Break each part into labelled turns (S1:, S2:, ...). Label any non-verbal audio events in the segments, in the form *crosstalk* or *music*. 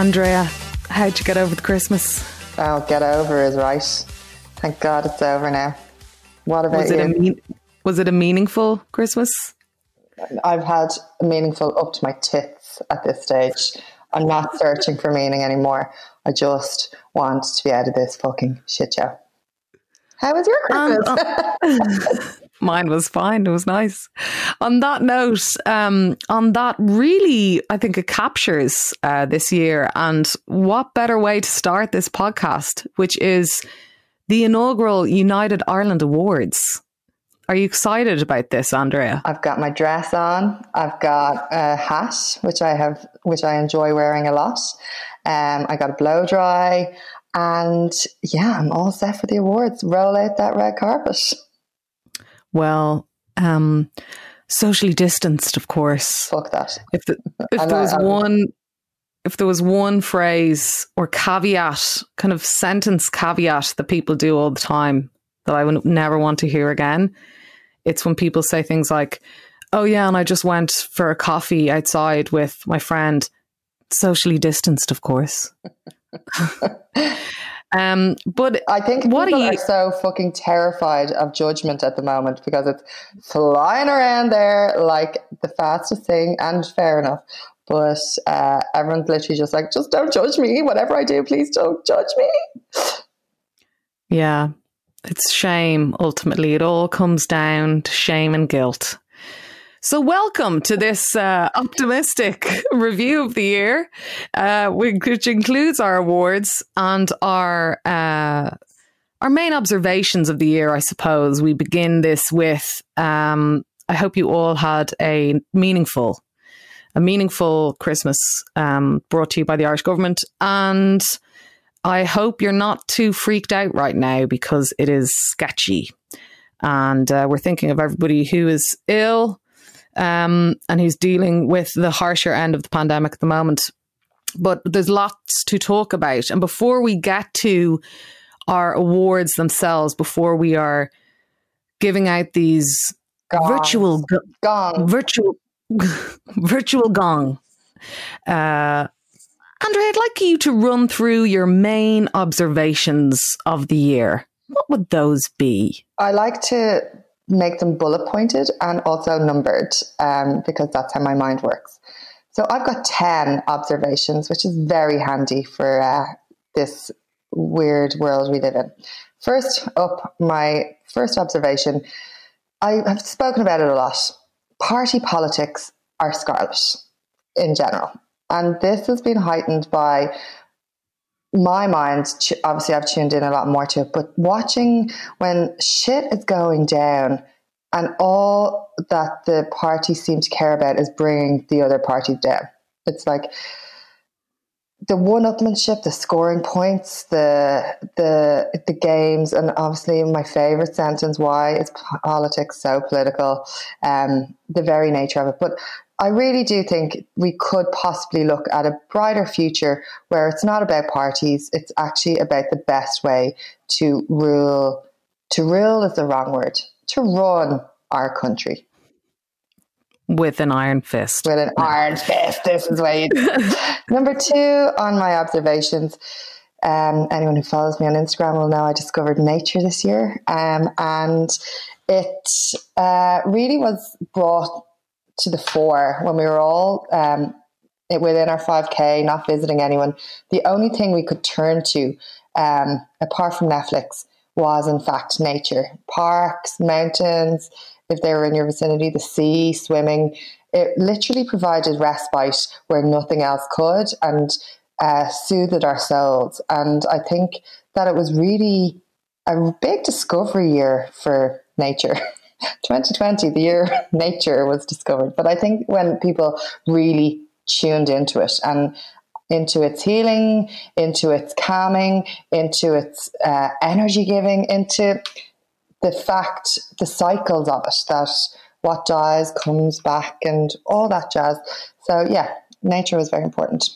S1: Andrea, how'd you get over the Christmas?
S2: Oh, get over is right. Thank God it's over now. What about
S1: Was it
S2: you?
S1: a mean, was it a meaningful Christmas?
S2: I've had a meaningful up to my tits at this stage. I'm not searching for meaning anymore. I just want to be out of this fucking shit show. How was your
S1: Um,
S2: Christmas? *laughs* *laughs*
S1: Mine was fine. It was nice. On that note, um, on that really, I think it captures uh, this year. And what better way to start this podcast, which is the inaugural United Ireland Awards. Are you excited about this, Andrea?
S2: I've got my dress on. I've got a hat, which I have, which I enjoy wearing a lot. Um, I got a blow dry, and yeah, I'm all set for the awards. Roll out that red carpet.
S1: Well, um, socially distanced, of course.
S2: Fuck that.
S1: If the, *laughs* if there was
S2: I'm-
S1: one if there was one phrase or caveat, kind of sentence caveat that people do all the time that I would never want to hear again, it's when people say things like, "Oh yeah, and I just went for a coffee outside with my friend, socially distanced, of course." *laughs* *laughs* um, but
S2: I think
S1: What
S2: people
S1: are you-
S2: are so fucking terrified of judgment at the moment because it's flying around there like the fastest thing, and fair enough. But uh, everyone's literally just like, just don't judge me. Whatever I do, please don't judge me.
S1: Yeah, it's shame. Ultimately, it all comes down to shame and guilt. So, welcome to this uh, optimistic *laughs* review of the year, uh, which includes our awards and our uh, our main observations of the year. I suppose we begin this with. Um, I hope you all had a meaningful, a meaningful Christmas um, brought to you by the Irish government and. I hope you're not too freaked out right now because it is sketchy. And uh, we're thinking of everybody who is ill um, and who's dealing with the harsher end of the pandemic at the moment. But there's lots to talk about. And before we get to our awards themselves, before we are giving out these
S2: Gongs.
S1: virtual
S2: gong,
S1: virtual *laughs* virtual gong. Uh, Andrea, I'd like you to run through your main observations of the year. What would those be?
S2: I like to make them bullet pointed and also numbered um, because that's how my mind works. So I've got 10 observations, which is very handy for uh, this weird world we live in. First up, my first observation I have spoken about it a lot. Party politics are scarlet in general. And this has been heightened by my mind. Obviously, I've tuned in a lot more to it, but watching when shit is going down and all that the parties seem to care about is bringing the other party down. It's like the one-upmanship, the scoring points, the the the games, and obviously my favorite sentence: "Why is politics so political?" Um, the very nature of it, but I really do think we could possibly look at a brighter future where it's not about parties; it's actually about the best way to rule. To rule is the wrong word. To run our country
S1: With an iron fist.
S2: with an iron fist. This is where you do it. *laughs* Number two on my observations. Um, anyone who follows me on Instagram will know I discovered nature this year, um, and it uh, really was brought to the fore when we were all um, within our 5k, not visiting anyone. The only thing we could turn to, um, apart from Netflix, was in fact nature. Parks, mountains, if they were in your vicinity, the sea, swimming. It literally provided respite where nothing else could and uh, soothed our souls. And I think that it was really a big discovery year for nature. *laughs* 2020, the year *laughs* nature was discovered. But I think when people really tuned into it and into its healing, into its calming, into its uh, energy giving, into the fact, the cycles of it, that what dies comes back and all that jazz. So, yeah, nature was very important.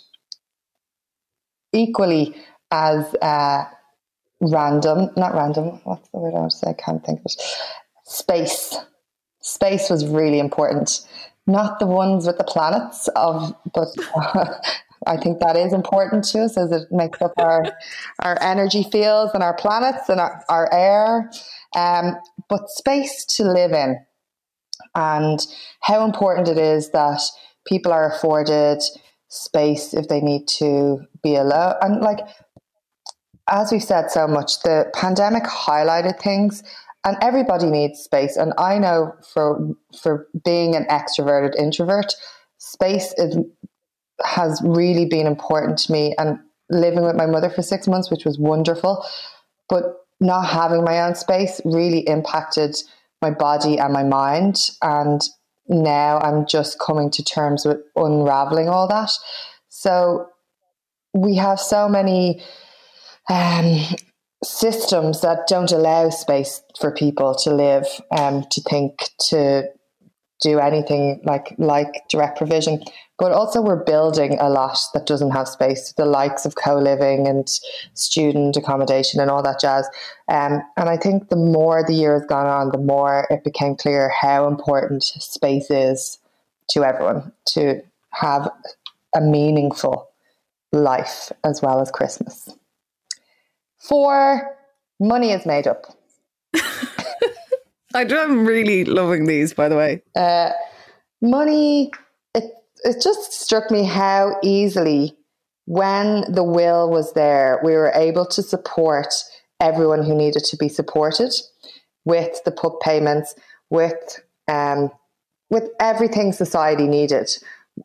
S2: Equally as uh, random, not random, what's the word I to say? I can't think of it. Space. Space was really important. Not the ones with the planets of, but *laughs* I think that is important to us as it makes up our *laughs* our energy fields and our planets and our, our air. Um, but space to live in, and how important it is that people are afforded space if they need to be alone. And like as we've said so much, the pandemic highlighted things and everybody needs space. And I know for for being an extroverted introvert, space is, has really been important to me. And living with my mother for six months, which was wonderful, but not having my own space really impacted my body and my mind. And now I'm just coming to terms with unraveling all that. So we have so many um, systems that don't allow space for people to live, um, to think, to do anything like like direct provision. But also, we're building a lot that doesn't have space, the likes of co living and student accommodation and all that jazz. Um, and I think the more the year has gone on, the more it became clear how important space is to everyone to have a meaningful life as well as Christmas. Four, money is made up.
S1: I'm really loving these, by the way.
S2: Uh, money, it, it just struck me how easily, when the will was there, we were able to support everyone who needed to be supported with the PUP payments, with um, with everything society needed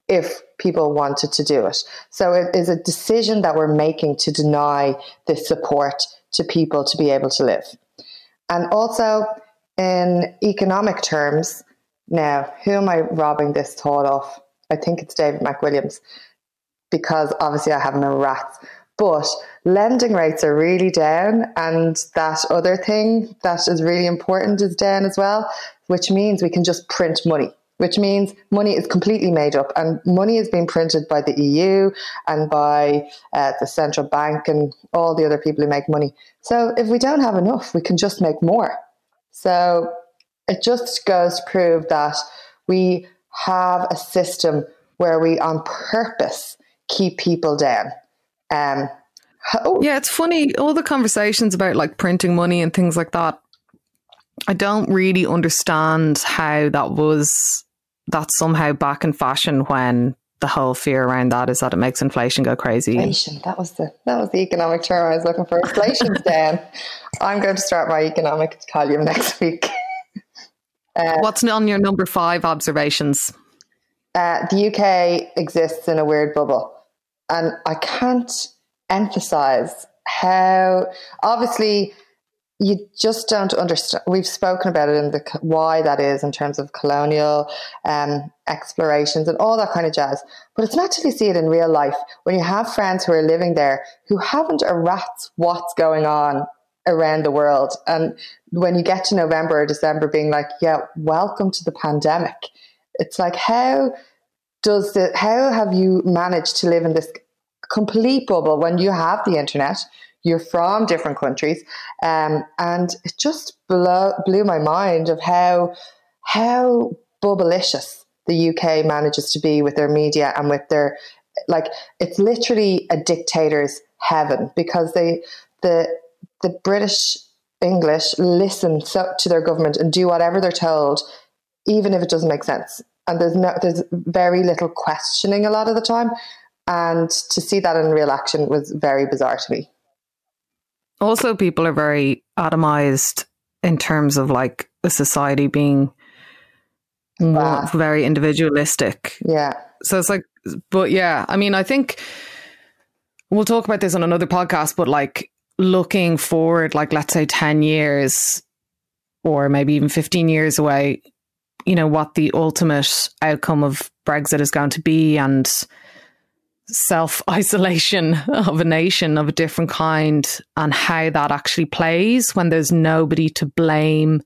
S2: if people wanted to do it. So it is a decision that we're making to deny this support to people to be able to live. And also in economic terms, now, who am I robbing this thought of? I think it's David McWilliams, because obviously I have no rats. But lending rates are really down, and that other thing that is really important is down as well, which means we can just print money which means money is completely made up and money is being printed by the EU and by uh, the central bank and all the other people who make money. So if we don't have enough, we can just make more. So it just goes to prove that we have a system where we on purpose keep people down. Um,
S1: oh. Yeah, it's funny. All the conversations about like printing money and things like that. I don't really understand how that was that's somehow back in fashion when the whole fear around that is that it makes inflation go crazy.
S2: Inflation. That was the that was the economic term I was looking for. Inflation's *laughs* down. I'm going to start my economic column next week. *laughs*
S1: Uh, What's on your number five observations?
S2: Uh, the UK exists in a weird bubble, and I can't emphasize how obviously you just don't understand. We've spoken about it in the why that is in terms of colonial um, explorations and all that kind of jazz. But it's not till you see it in real life when you have friends who are living there who haven't a rat's what's going on around the world. And when you get to November or December, being like, "Yeah, welcome to the pandemic," it's like, how does the how have you managed to live in this complete bubble when you have the internet? You're from different countries, um, and it just blew, blew my mind of how how bubblicious the UK manages to be with their media and with their like it's literally a dictator's heaven because they the the British English listen so, to their government and do whatever they're told, even if it doesn't make sense. And there's no there's very little questioning a lot of the time. And to see that in real action was very bizarre to me
S1: also people are very atomized in terms of like a society being wow. very individualistic.
S2: Yeah.
S1: So it's like, but yeah, I mean, I think we'll talk about this on another podcast, but like looking forward, like let's say 10 years or maybe even 15 years away, you know, what the ultimate outcome of Brexit is going to be and self isolation *laughs* of a nation of a different kind and how that actually plays when there's nobody to blame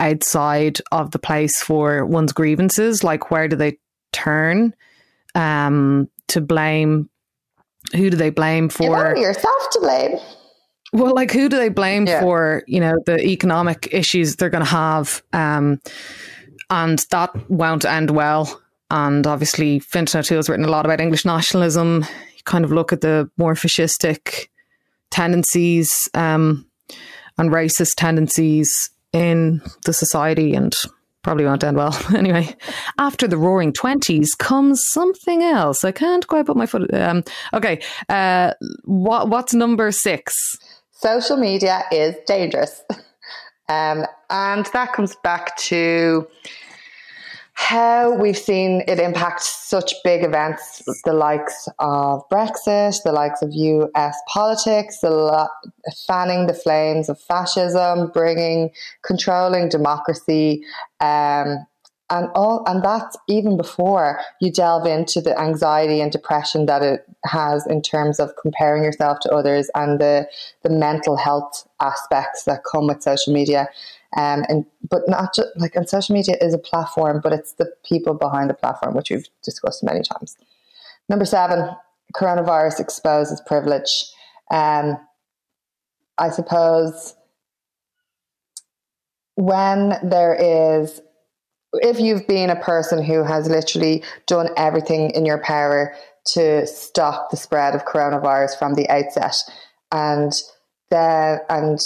S1: outside of the place for one's grievances. Like, where do they turn um, to blame? Who do they blame for?
S2: yourself to blame.
S1: Well, like, who do they blame yeah. for, you know, the economic issues they're going to have? Um, and that won't end well and obviously Fintan has written a lot about English nationalism. You kind of look at the more fascistic tendencies um, and racist tendencies in the society and probably won't end well. *laughs* anyway, after the roaring 20s comes something else. I can't quite put my foot. Um, okay. Uh, what, what's number six?
S2: Social media is dangerous. *laughs* um, and that comes back to how we've seen it impact such big events, the likes of Brexit, the likes of US politics, the fanning the flames of fascism, bringing, controlling democracy, um, and all, and that's even before you delve into the anxiety and depression that it has in terms of comparing yourself to others and the the mental health aspects that come with social media. Um, and but not just like and social media is a platform, but it's the people behind the platform, which we've discussed many times. Number seven, coronavirus exposes privilege. Um, I suppose when there is, if you've been a person who has literally done everything in your power to stop the spread of coronavirus from the outset, and then and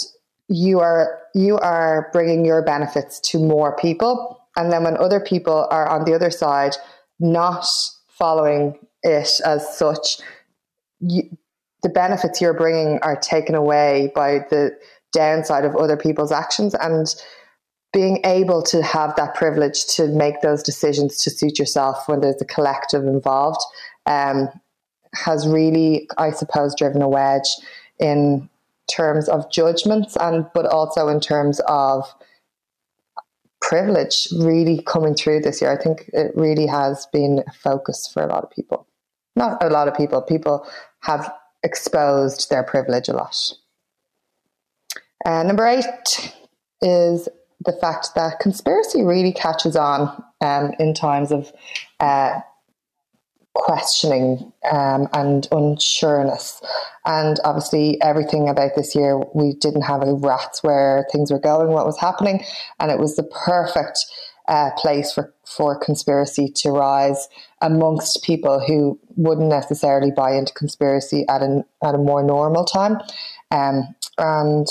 S2: you are you are bringing your benefits to more people. And then when other people are on the other side not following it as such you, the benefits you're bringing are taken away by the downside of other people's actions. And being able to have that privilege to make those decisions to suit yourself when there's a collective involved um, has really i suppose driven a wedge in terms of judgments and but also in terms of privilege really coming through this year. I think it really has been a focus for a lot of people. Not a lot of people. People have exposed their privilege a lot. Uh, number eight is the fact that conspiracy really catches on um, in times of uh, questioning um, and unsureness. And obviously, everything about this year, we didn't have a rats where things were going, what was happening, and it was the perfect uh, place for, for conspiracy to rise amongst people who wouldn't necessarily buy into conspiracy at, an, at a more normal time. Um, and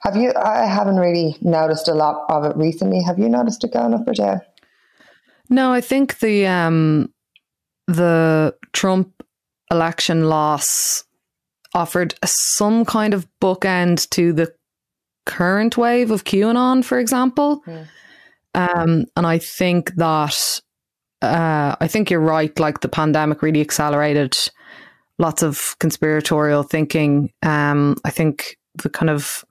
S2: have you, I haven't really noticed a lot of it recently. Have you noticed it going up or down?
S1: No, I think the um, the Trump election loss offered some kind of bookend to the current wave of QAnon, for example. Mm. Um, and I think that uh, I think you're right. Like the pandemic really accelerated lots of conspiratorial thinking. Um, I think the kind of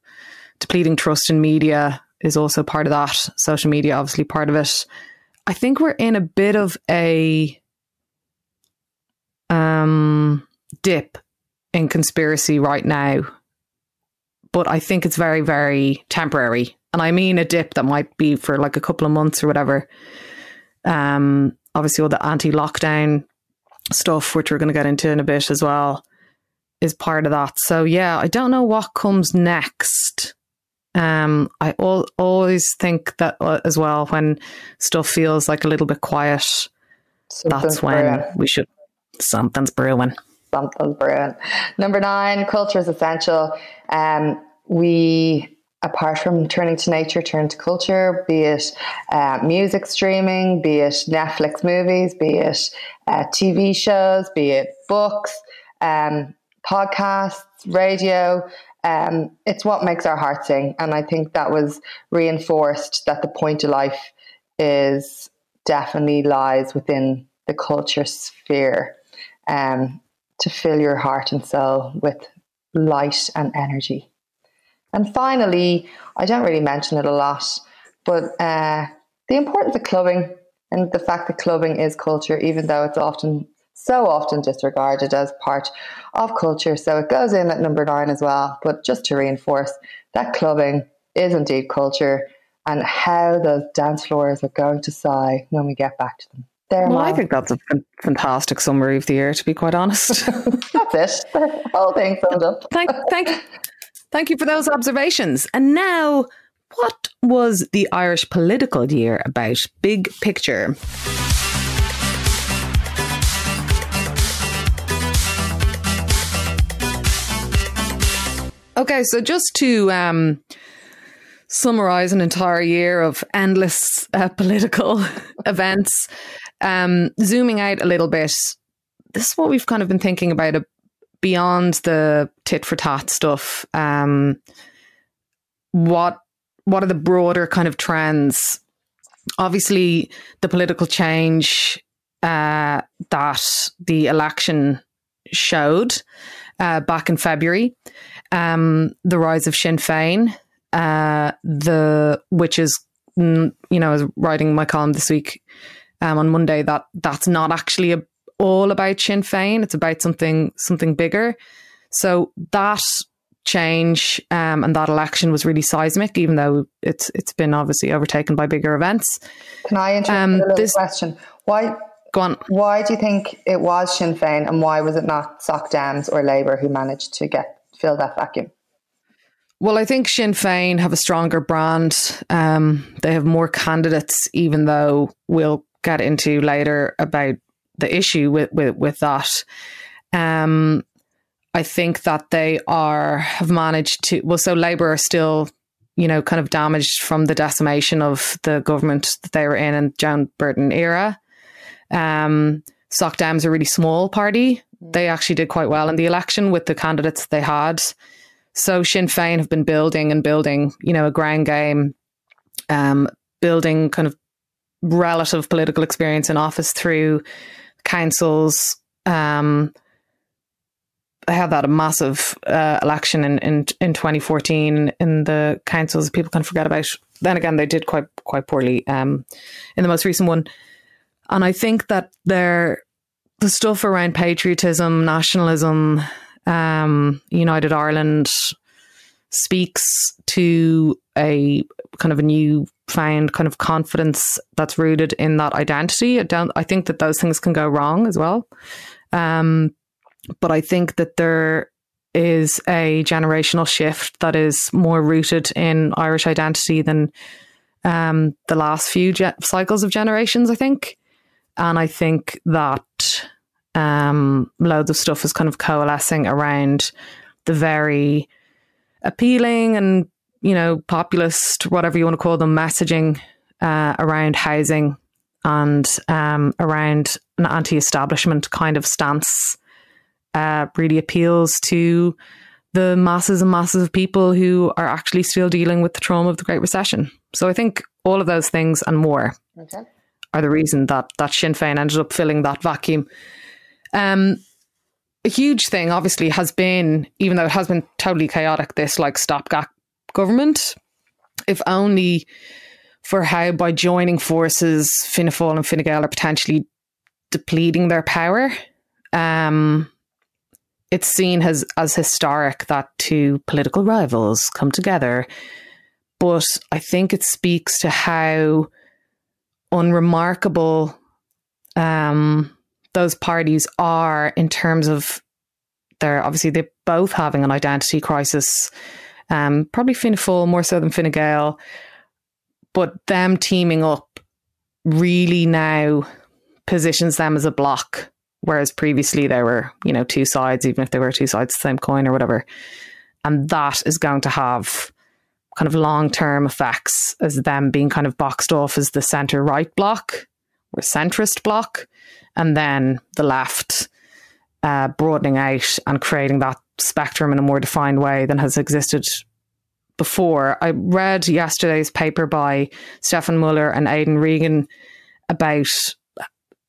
S1: depleting trust in media is also part of that. Social media, obviously, part of it. I think we're in a bit of a um, dip in conspiracy right now, but I think it's very, very temporary. And I mean a dip that might be for like a couple of months or whatever. Um, obviously, all the anti lockdown stuff, which we're going to get into in a bit as well, is part of that. So, yeah, I don't know what comes next. Um, I al- always think that uh, as well when stuff feels like a little bit quiet, that's when we should Something's brewing.
S2: Something's brewing. Number nine, culture is essential. Um, we, apart from turning to nature, turn to culture, be it uh, music streaming, be it Netflix movies, be it uh, TV shows, be it books, um, podcasts, radio. Um, it's what makes our heart sing. And I think that was reinforced that the point of life is definitely lies within the culture sphere um, to fill your heart and soul with light and energy. And finally, I don't really mention it a lot, but uh, the importance of clubbing and the fact that clubbing is culture, even though it's often so often disregarded as part of culture. So it goes in at number nine as well. But just to reinforce that clubbing is indeed culture and how those dance floors are going to sigh when we get back to them.
S1: Well, I think that's a fantastic summary of the year, to be quite honest. *laughs* *laughs*
S2: that's it. All things summed up.
S1: thank, thank, thank you for those observations. And now, what was the Irish political year about? Big picture. Okay, so just to um, summarize an entire year of endless uh, political *laughs* events, um, zooming out a little bit, this is what we've kind of been thinking about uh, beyond the tit for tat stuff. Um, what what are the broader kind of trends? Obviously, the political change uh, that the election showed uh, back in February, um, the rise of Sinn Féin, uh, the which is mm, you know, I was writing my column this week um, on Monday that that's not actually a, all about Sinn Féin. It's about something something bigger. So that change um, and that election was really seismic, even though it's it's been obviously overtaken by bigger events.
S2: Can I interrupt um, a this, question? Why?
S1: Go on.
S2: Why do you think it was Sinn Féin, and why was it not Soc Dems or Labour who managed to get fill that vacuum?
S1: Well, I think Sinn Féin have a stronger brand. Um, they have more candidates, even though we'll get into later about the issue with with, with that. Um, I think that they are have managed to well, so Labour are still, you know, kind of damaged from the decimation of the government that they were in in Joan Burton era. Um, Soc Dems a really small party. They actually did quite well in the election with the candidates they had. So Sinn Féin have been building and building, you know, a ground game, um, building kind of relative political experience in office through councils, um, they had that a massive uh, election in, in in 2014 in the councils. People can forget about. Then again, they did quite quite poorly um, in the most recent one, and I think that they're the stuff around patriotism, nationalism, um, United Ireland speaks to a kind of a new found kind of confidence that's rooted in that identity. I don't. I think that those things can go wrong as well. Um, but I think that there is a generational shift that is more rooted in Irish identity than um, the last few ge- cycles of generations, I think. And I think that um, loads of stuff is kind of coalescing around the very appealing and, you know, populist, whatever you want to call them, messaging uh, around housing and um, around an anti establishment kind of stance uh, really appeals to the masses and masses of people who are actually still dealing with the trauma of the Great Recession. So I think all of those things and more okay. are the reason that that Sinn Féin ended up filling that vacuum. Um, a huge thing, obviously, has been even though it has been totally chaotic. This like stopgap government, if only for how by joining forces, Fianna Fáil and Fine Gael are potentially depleting their power. Um, it's seen as as historic that two political rivals come together. But I think it speaks to how unremarkable um, those parties are in terms of they're obviously they're both having an identity crisis. Um, probably Fianna Fáil more so than Fine Gael, but them teaming up really now positions them as a block Whereas previously they were, you know, two sides, even if they were two sides the same coin or whatever. And that is going to have kind of long term effects as them being kind of boxed off as the centre right block or centrist block, and then the left uh, broadening out and creating that spectrum in a more defined way than has existed before. I read yesterday's paper by Stefan Muller and Aidan Regan about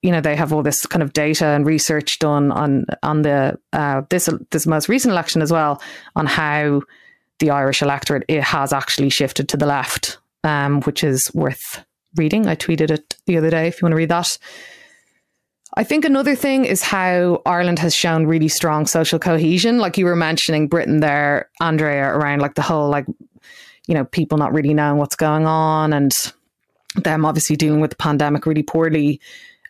S1: you know they have all this kind of data and research done on on the uh, this this most recent election as well on how the Irish electorate it has actually shifted to the left, um, which is worth reading. I tweeted it the other day if you want to read that. I think another thing is how Ireland has shown really strong social cohesion. Like you were mentioning Britain there, Andrea, around like the whole like you know people not really knowing what's going on and them obviously dealing with the pandemic really poorly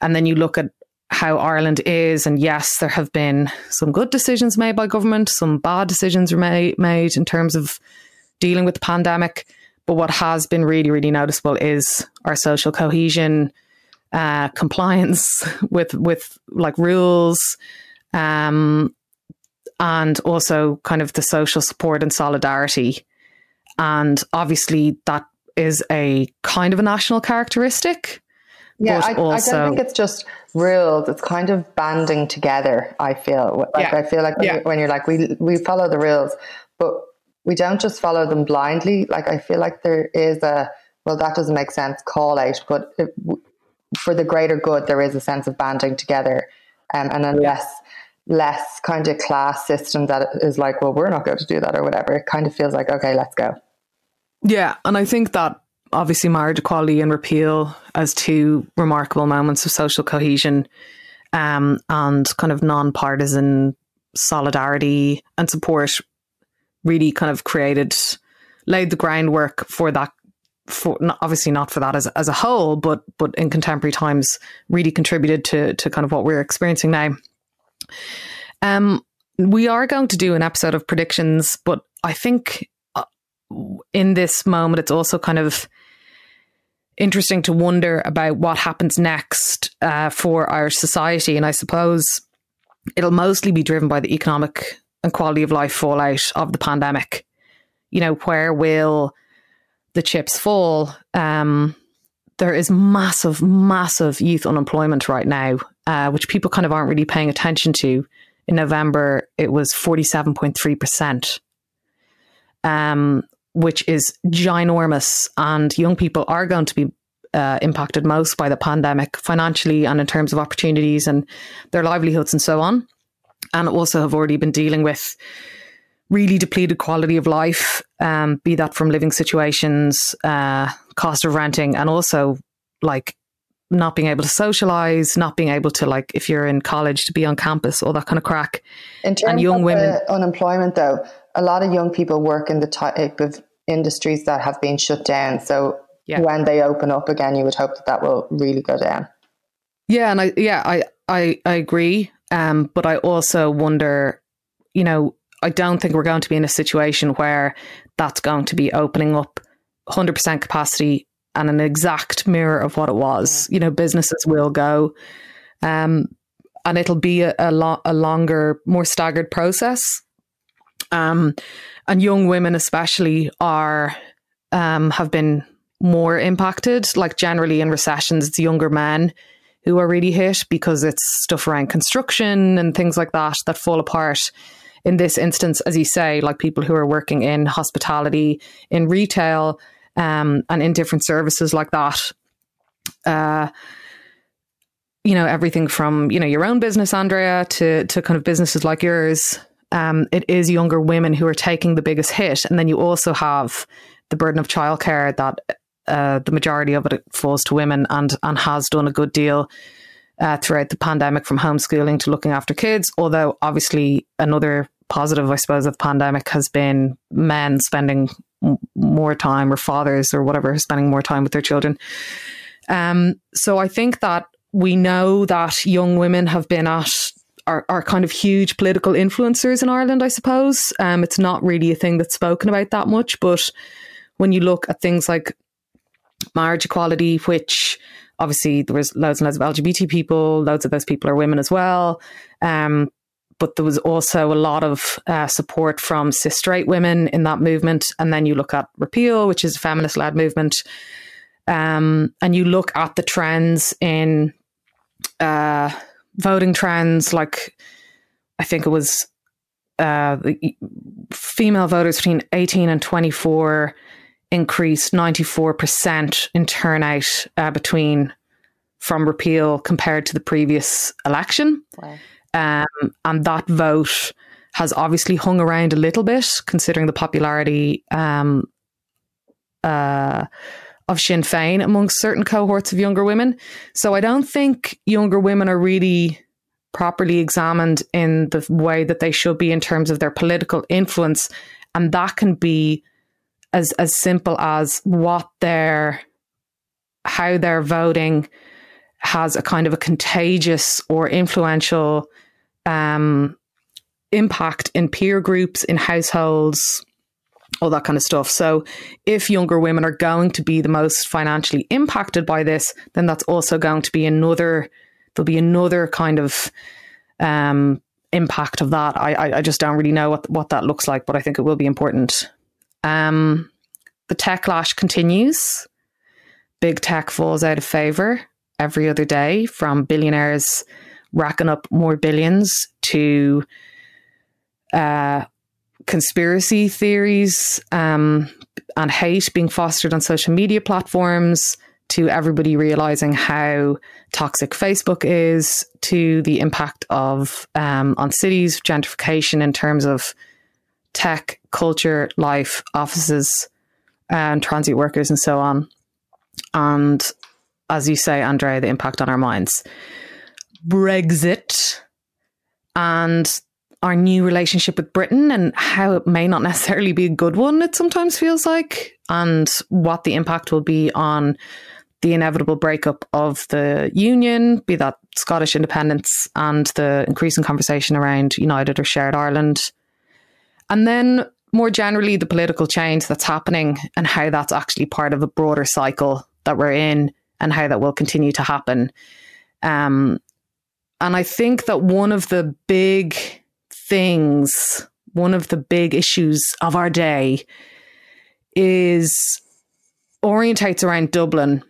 S1: and then you look at how Ireland is, and yes, there have been some good decisions made by government, some bad decisions were made, made in terms of dealing with the pandemic. But what has been really, really noticeable is our social cohesion, uh, compliance *laughs* with with like rules, um, and also kind of the social support and solidarity. And obviously, that is a kind of a national characteristic.
S2: Yeah, I, also, I, don't think it's just rules. It's kind of banding together. I feel like yeah. I feel like when, yeah. you're, when you're like we we follow the rules, but we don't just follow them blindly. Like I feel like there is a well, that doesn't make sense. Call out, but it, for the greater good, there is a sense of banding together, um, and unless less less kind of class system that is like, well, we're not going to do that or whatever. It kind of feels like, okay, let's go.
S1: Yeah. And I think that obviously marriage equality and repeal as two remarkable moments of social cohesion um, and kind of non-partisan solidarity and support really kind of created, laid the groundwork for that for obviously not for that as, as a whole, but but in contemporary times really contributed to to kind of what we're experiencing now. Um, we are going to do an episode of predictions, but I think uh, in this moment it's also kind of interesting to wonder about what happens next uh, for our society, and I suppose it'll mostly be driven by the economic and quality of life fallout of the pandemic. You know, where will the chips fall, um, there is massive, massive youth unemployment right now, uh, which people kind of aren't really paying attention to. In November, it was 47.3%, um, which is ginormous. And young people are going to be uh, impacted most by the pandemic financially and in terms of opportunities and their livelihoods and so on. And also have already been dealing with really depleted quality of life, um, be that from living situations, uh, cost of renting, and also like not being able to socialize, not being able to like if you're in college to be on campus, all that kind of crack.
S2: In terms and young of women, unemployment though, a lot of young people work in the type of industries that have been shut down. So yeah. when they open up again, you would hope that that will really go down.
S1: Yeah, and I yeah I I I agree. Um, but I also wonder, you know, I don't think we're going to be in a situation where that's going to be opening up 100% capacity and an exact mirror of what it was. You know, businesses will go, um, and it'll be a, a, lo- a longer, more staggered process. Um, and young women, especially, are um, have been more impacted. Like generally in recessions, it's younger men who are really hit because it's stuff around construction and things like that that fall apart in this instance, as you say, like people who are working in hospitality, in retail, um, and in different services like that. Uh, you know, everything from, you know, your own business, Andrea, to, to kind of businesses like yours. Um, it is younger women who are taking the biggest hit. And then you also have the burden of childcare that uh, the majority of it falls to women and, and has done a good deal uh, throughout the pandemic from homeschooling to looking after kids. Although, obviously, another positive, I suppose, of pandemic has been men spending more time, or fathers, or whatever, spending more time with their children. Um, so I think that we know that young women have been at are, are kind of huge political influencers in Ireland, I suppose. Um, it's not really a thing that's spoken about that much, but when you look at things like marriage equality, which obviously there was loads and loads of LGBT people, loads of those people are women as well. Um, but there was also a lot of uh, support from cis straight women in that movement. And then you look at Repeal, which is a feminist led movement, um, and you look at the trends in uh, voting trends, like I think it was uh, female voters between 18 and 24 increased 94% in turnout uh, between from repeal compared to the previous election. Wow. Um, and that vote has obviously hung around a little bit, considering the popularity um, uh, of Sinn Féin amongst certain cohorts of younger women. So I don't think younger women are really properly examined in the way that they should be in terms of their political influence. And that can be as, as simple as what their, how they're voting has a kind of a contagious or influential um, impact in peer groups, in households, all that kind of stuff. So, if younger women are going to be the most financially impacted by this, then that's also going to be another, there'll be another kind of um, impact of that. I, I, just don't really know what what that looks like, but I think it will be important. Um, the techlash continues. Big tech falls out of favor every other day, from billionaires racking up more billions to uh, conspiracy theories um, and hate being fostered on social media platforms to everybody realizing how toxic Facebook is, to the impact of um, on cities, gentrification in terms of tech, culture, life, offices, and transit workers, and so on. And as you say, Andrea, the impact on our minds. Brexit and our new relationship with Britain and how it may not necessarily be a good one, it sometimes feels like, and what the impact will be on the inevitable breakup of the union, be that Scottish independence and the increasing conversation around United or Shared Ireland. And then more generally, the political change that's happening and how that's actually part of a broader cycle that we're in and how that will continue to happen. Um, and I think that one of the big things, one of the big issues of our day is orientates around Dublin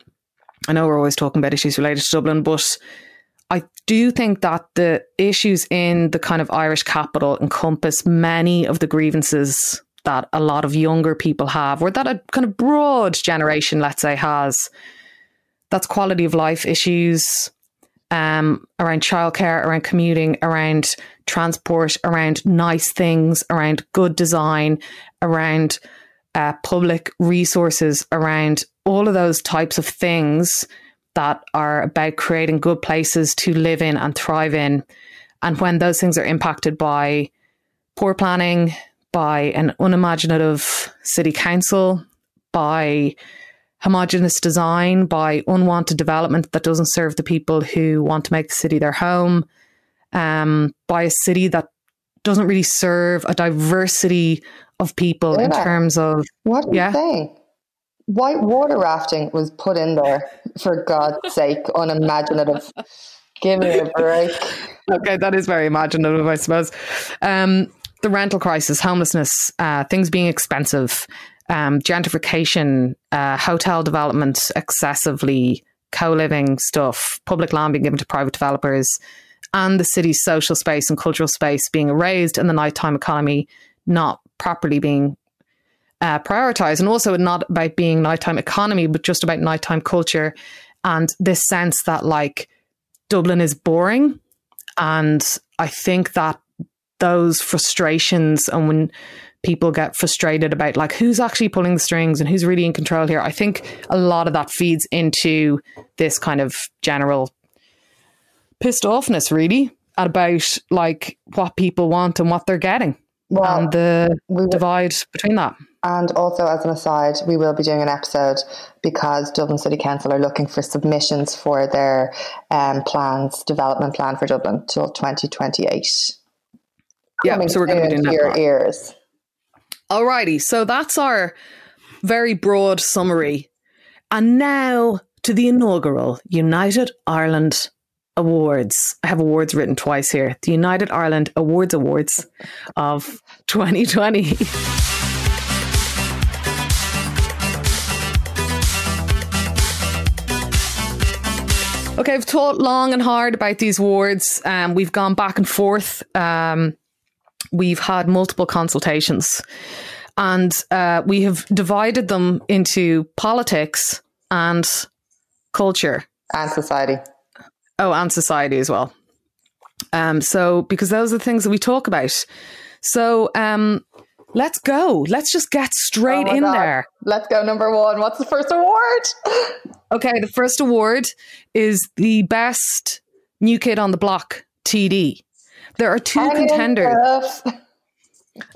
S1: I know we're always talking about issues related to Dublin, but I do think that the issues in the kind of Irish capital encompass many of the grievances that a lot of younger people have, or that a kind of broad generation, let's say, has. That's quality of life issues um, around childcare, around commuting, around transport, around nice things, around good design, around uh, public resources, around all of those types of things that are about creating good places to live in and thrive in. And when those things are impacted by poor planning, by an unimaginative city council, by homogenous design, by unwanted development that doesn't serve the people who want to make the city their home, um, by a city that doesn't really serve a diversity of people in terms of
S2: what are yeah. you saying? white water rafting was put in there for God's sake, unimaginative. Give me a break.
S1: Okay, that is very imaginative, I suppose. Um, the rental crisis, homelessness, uh, things being expensive, um, gentrification, uh, hotel development, excessively co living stuff, public land being given to private developers, and the city's social space and cultural space being erased, and the nighttime economy not properly being uh, prioritize. And also not about being nighttime economy, but just about nighttime culture and this sense that like Dublin is boring. And I think that those frustrations and when people get frustrated about like who's actually pulling the strings and who's really in control here, I think a lot of that feeds into this kind of general pissed offness, really, about like what people want and what they're getting. Well, and the we divide between that.
S2: And also, as an aside, we will be doing an episode because Dublin City Council are looking for submissions for their um, plans, development plan for Dublin till 2028.
S1: Yeah, Coming so we're going to be doing
S2: your ears.
S1: Alrighty, so that's our very broad summary. And now to the inaugural United Ireland Awards. I have awards written twice here. The United Ireland Awards Awards of 2020. Okay, I've thought long and hard about these awards. Um, we've gone back and forth. Um, we've had multiple consultations, and uh, we have divided them into politics and culture
S2: and society.
S1: Oh, and society as well. Um, so because those are the things that we talk about. So um, let's go. Let's just get straight oh in God. there.
S2: Let's go. Number one. What's the first award? *laughs*
S1: Okay, the first award is the best new kid on the block TD. There are two contenders.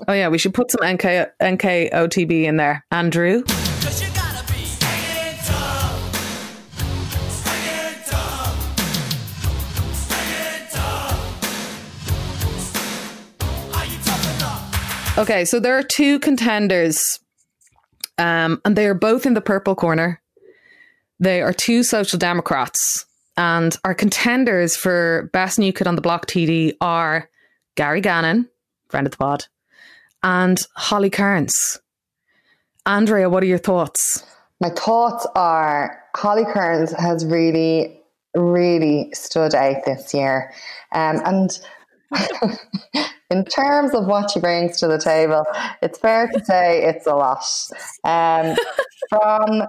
S1: Oh yeah, we should put some NK NKOTB in there. Andrew. Okay, so there are two contenders, um, and they are both in the purple corner. They are two social democrats, and our contenders for best new kid on the block TD are Gary Gannon, friend of the pod, and Holly Cairns. Andrea, what are your thoughts?
S2: My thoughts are Holly Cairns has really, really stood out this year. Um, and *laughs* in terms of what she brings to the table, it's fair to say it's a lot. Um, from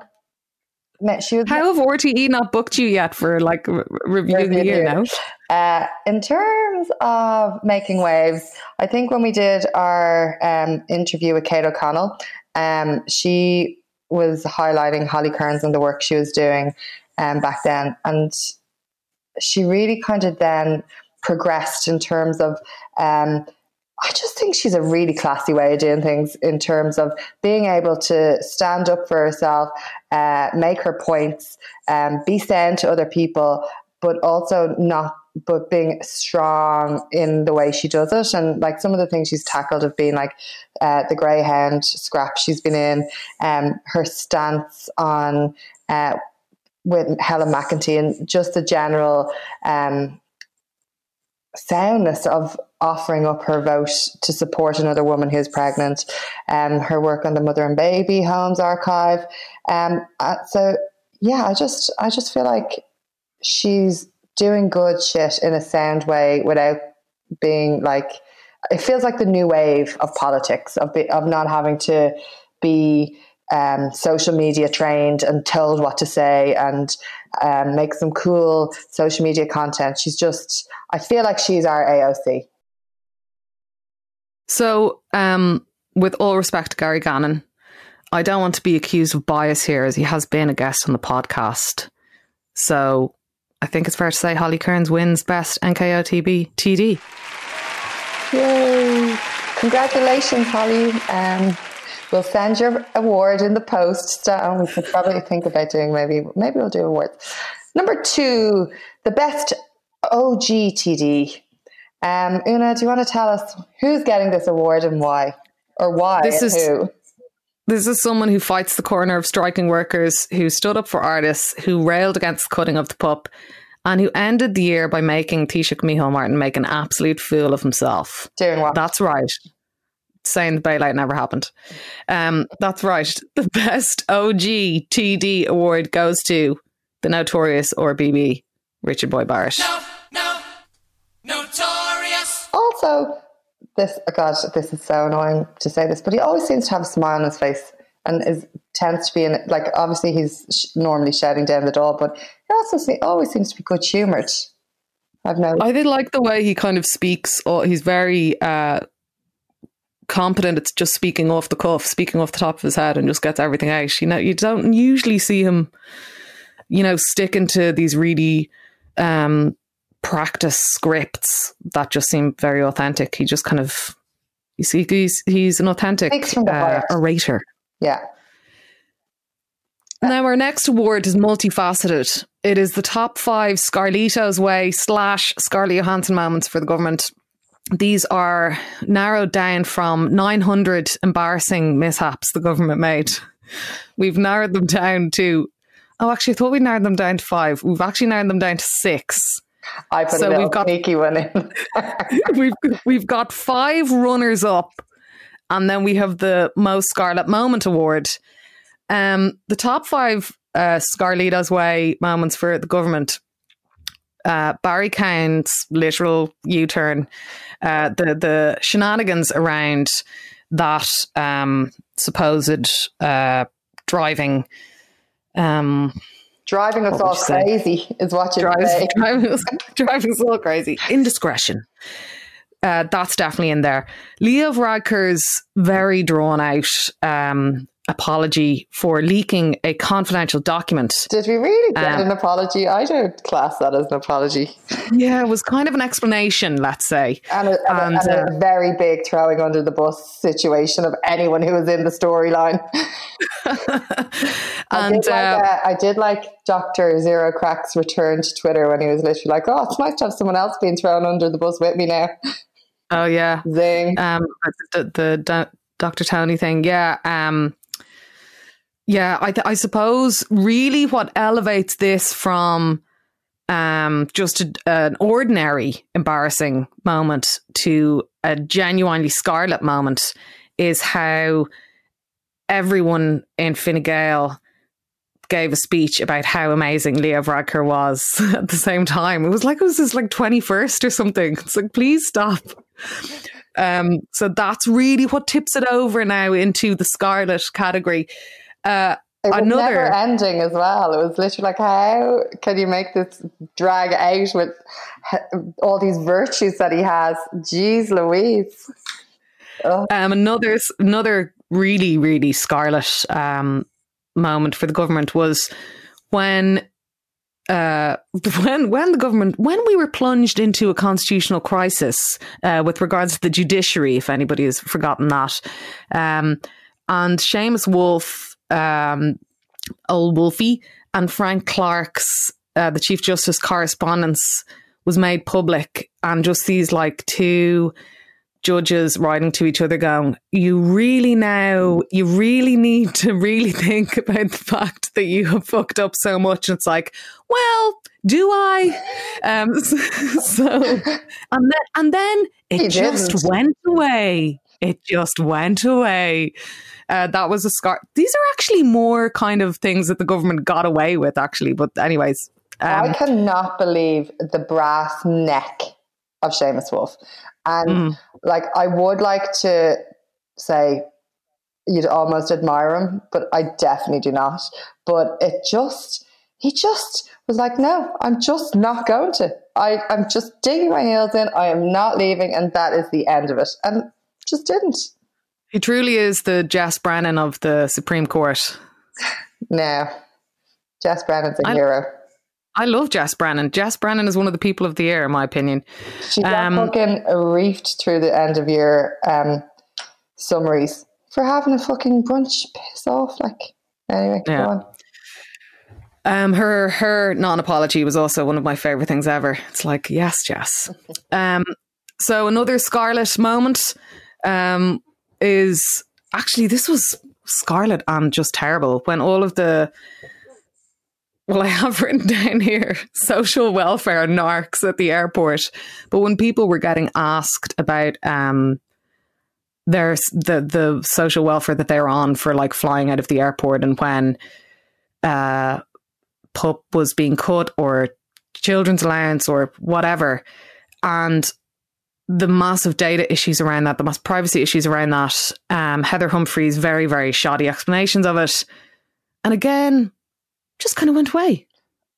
S1: she was How have RTE not booked you yet for like review of the year now?
S2: Uh, in terms of making waves, I think when we did our um, interview with Kate O'Connell, um, she was highlighting Holly Cairns and the work she was doing um, back then, and she really kind of then progressed in terms of um, I just think she's a really classy way of doing things in terms of being able to stand up for herself, uh, make her points, um, be sound to other people, but also not, but being strong in the way she does it. And like some of the things she's tackled have been like uh, the Greyhound scrap she's been in, um, her stance on uh, with Helen McEntee, and just the general. Um, soundness of offering up her vote to support another woman who's pregnant, um, her work on the Mother and Baby Homes Archive. Um, uh, so yeah, I just I just feel like she's doing good shit in a sound way without being like it feels like the new wave of politics of be, of not having to be um, social media trained and told what to say and um, make some cool social media content. She's just, I feel like she's our AOC.
S1: So, um, with all respect to Gary Gannon, I don't want to be accused of bias here as he has been a guest on the podcast. So, I think it's fair to say Holly Cairns wins best NKO TB TD.
S2: Yay! Congratulations, Holly. Um, we'll send your award in the post. Um, we could probably think about doing maybe maybe we'll do awards. Number two, the best OG TD. Um, Una, do you want to tell us who's getting this award and why, or why this is, who?
S1: This is someone who fights the corner of striking workers, who stood up for artists, who railed against the cutting of the PUP, and who ended the year by making Taoiseach Micheál Martin make an absolute fool of himself.
S2: Doing what?
S1: That's right saying the bailout never happened. Um, that's right. *laughs* The best OG TD award goes to the notorious RBB Richard Boyd Barrett. No, no,
S2: notorious. Also, this, oh God, this is so annoying to say this, but he always seems to have a smile on his face and is tends to be in like obviously he's sh- normally shouting down the door, but he also see, always seems to be good humoured. I've noticed.
S1: I did like the way he kind of speaks. Or he's very uh, competent it's just speaking off the cuff, speaking off the top of his head and just gets everything out. You know, you don't usually see him, you know, sticking to these really um practice scripts that just seem very authentic. He just kind of you see he's he's an authentic uh, orator.
S2: Yeah.
S1: Now our next award is multifaceted. It is the top five Scarlito's way slash Scarlett Johansson moments for the government these are narrowed down from 900 embarrassing mishaps the government made. We've narrowed them down to, oh, actually, I thought we narrowed them down to five. We've actually narrowed them down to six.
S2: I put so a we've got, sneaky one in. *laughs*
S1: we've, we've got five runners up, and then we have the most Scarlet Moment Award. Um, the top five uh, Scarlito's Way moments for the government uh, Barry Cowen's literal U turn, uh, the the shenanigans around that um, supposed uh, driving. Um,
S2: driving us all crazy say? *laughs* is what you're saying. *laughs*
S1: Driving, driving us all crazy. Indiscretion. Uh, that's definitely in there. Leo Varadkar's very drawn out um, apology for leaking a confidential document.
S2: Did we really get um, an apology? I don't class that as an apology.
S1: Yeah, it was kind of an explanation, let's say.
S2: And a, and, and a, and a uh, very big throwing under the bus situation of anyone who was in the storyline. *laughs* I, did like, uh, uh, I did like Dr. Zero Crack's return to Twitter when he was literally like, oh, it's nice to have someone else being thrown under the bus with me now.
S1: Oh, yeah.
S2: Zing.
S1: Um, the, the, the Dr. Tony thing. Yeah. Um, yeah, I, th- I suppose really what elevates this from um, just a, an ordinary embarrassing moment to a genuinely scarlet moment is how everyone in Fine Gael gave a speech about how amazing Leo Varadkar was *laughs* at the same time. It was like it was his like 21st or something. It's like, please stop. Um, so that's really what tips it over now into the scarlet category. Uh,
S2: it was another never ending as well. It was literally like, how can you make this drag out with all these virtues that he has? Jeez, Louise.
S1: Um, another another really really scarlet um, moment for the government was when uh, *laughs* when when the government when we were plunged into a constitutional crisis uh, with regards to the judiciary, if anybody has forgotten that, um, and Seamus Woulfe, um, Old Wolfie, and Frank Clarke's uh, the Chief Justice correspondence was made public, and just these like two judges writing to each other going, you really now, you really need to *laughs* really think about the fact that you have fucked up so much. And it's like, well, do I? Um, *laughs* so, and then, and then it he just went away. It just went away. Uh, that was a scar. These are actually more kind of things that the government got away with, actually. But, anyways.
S2: Um, I cannot believe the brass neck of Seamus Woulfe. And mm. like, I would like to say you'd almost admire him, but I definitely do not. But it just, he just was like, no, I'm just not going to. I, I'm just digging my heels in. I am not leaving. And that is the end of it. And just didn't.
S1: He truly is the Jess Brennan of the Supreme Court. *laughs*
S2: no, Jess Brennan's a I, hero.
S1: I love Jess Brennan. Jess Brennan is one of the people of the year, in my opinion.
S2: She got um, fucking reefed through the end of year um, summaries for having a fucking brunch. Piss off, like. Anyway, yeah. go on.
S1: Um, her her non apology was also one of my favorite things ever. It's like yes, Jess. *laughs* um, so another Scarlet moment um, is actually this was Scarlet and just terrible when all of the well, I have written *laughs* down here social welfare narcs at the airport. But when people were getting asked about um, their the the social welfare that they're on for like flying out of the airport, and when uh, PUP was being cut or children's allowance or whatever, and the massive data issues around that, the mass privacy issues around that, um, Heather Humphreys very very shoddy explanations of it, and again just kind of went away.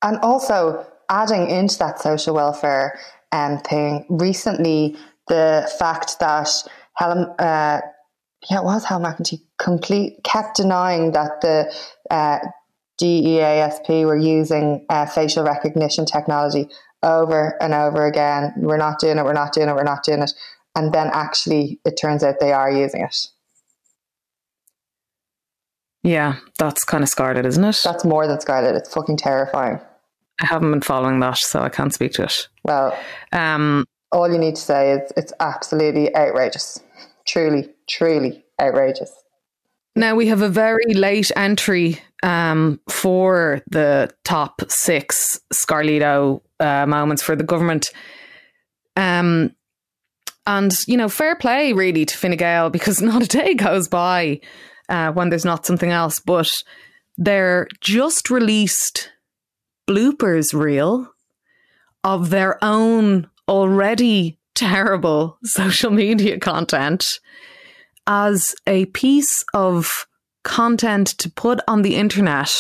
S2: And also adding into that social welfare um, thing, recently the fact that Helen, uh, yeah, it was Helen McEntee, complete kept denying that the uh, DEASP were using uh, facial recognition technology over and over again. We're not doing it. We're not doing it. We're not doing it. And then actually, it turns out they are using it.
S1: Yeah, that's kind of Scarlet, isn't it?
S2: That's more than Scarlet. It's fucking terrifying.
S1: I haven't been following that, so I can't speak to it.
S2: Well, um, all you need to say is it's absolutely outrageous. Truly, truly outrageous.
S1: Now we have a very late entry um, for the top six Scarlito uh, moments for the government. Um, and, you know, fair play really to Fine Gael because *laughs* not a day goes by uh, when there's not something else. But they're just released bloopers reel of their own already terrible *laughs* social media content as a piece of content to put on the internet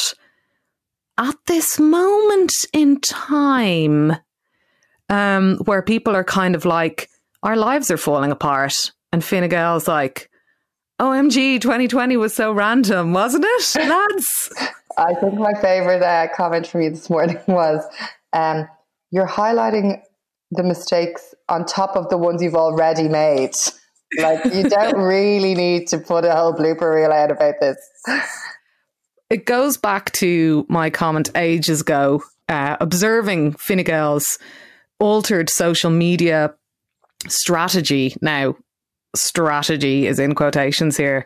S1: at this moment in time um, where people are kind of like, our lives are falling apart. And Fine Gael's like, OMG, 2020 was so random, wasn't it, *laughs* lads?
S2: I think my favorite uh, comment from you this morning *laughs* was um, you're highlighting the mistakes on top of the ones you've already made. Like, you don't *laughs* really need to put a whole blooper reel out about this.
S1: It goes back to my comment ages ago, uh, observing Fine Gael's altered social media strategy now strategy is in quotations here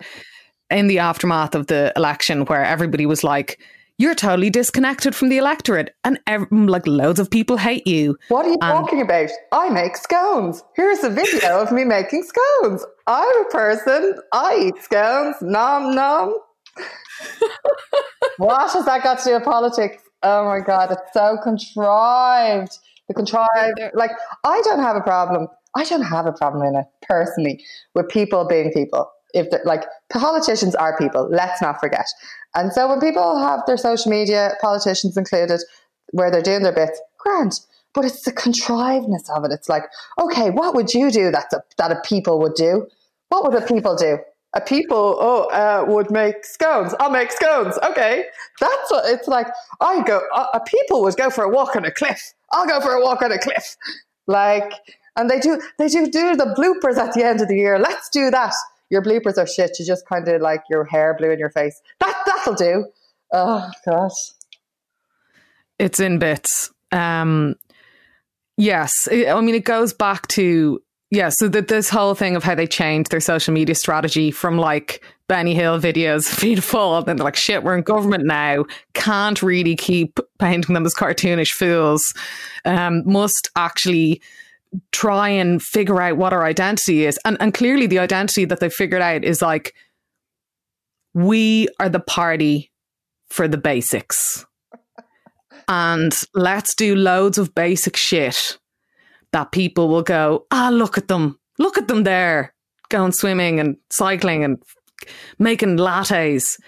S1: in the aftermath of the election where everybody was like you're totally disconnected from the electorate and ev- like loads of people hate you.
S2: What are you
S1: And-
S2: talking about? I make scones. Here's a video of me making scones. I'm a person. I eat scones. Nom nom. *laughs* what has that got to do with politics? Oh my god, it's so contrived. The contrived, like I don't have a problem. I don't have a problem in it personally with people being people. If they're like politicians are people, let's not forget. And so when people have their social media, politicians included, where they're doing their bits, grand. But it's the contrivedness of it. It's like, okay, what would you do that a, that a people would do? What would a people do? A people, oh, uh, would make scones. I'll make scones. Okay, that's what it's like. I go. A, a people would go for a walk on a cliff. I'll go for a walk on a cliff. Like, and they do. They do do the bloopers at the end of the year. Let's do that. Your bloopers are shit. You just kind of like your hair blew in your face. That that'll do. Oh gosh.
S1: It's in bits. Um, yes, I mean it goes back to yeah. So that this whole thing of how they changed their social media strategy from like Benny Hill videos, *laughs* beautiful, and then they're like shit, we're in government now. Can't really keep painting them as cartoonish fools. Um, must actually try and figure out what our identity is, and and clearly the identity that they figured out is like we are the party for the basics and let's do loads of basic shit that people will go, ah, look at them, look at them there, going swimming and cycling and making lattes.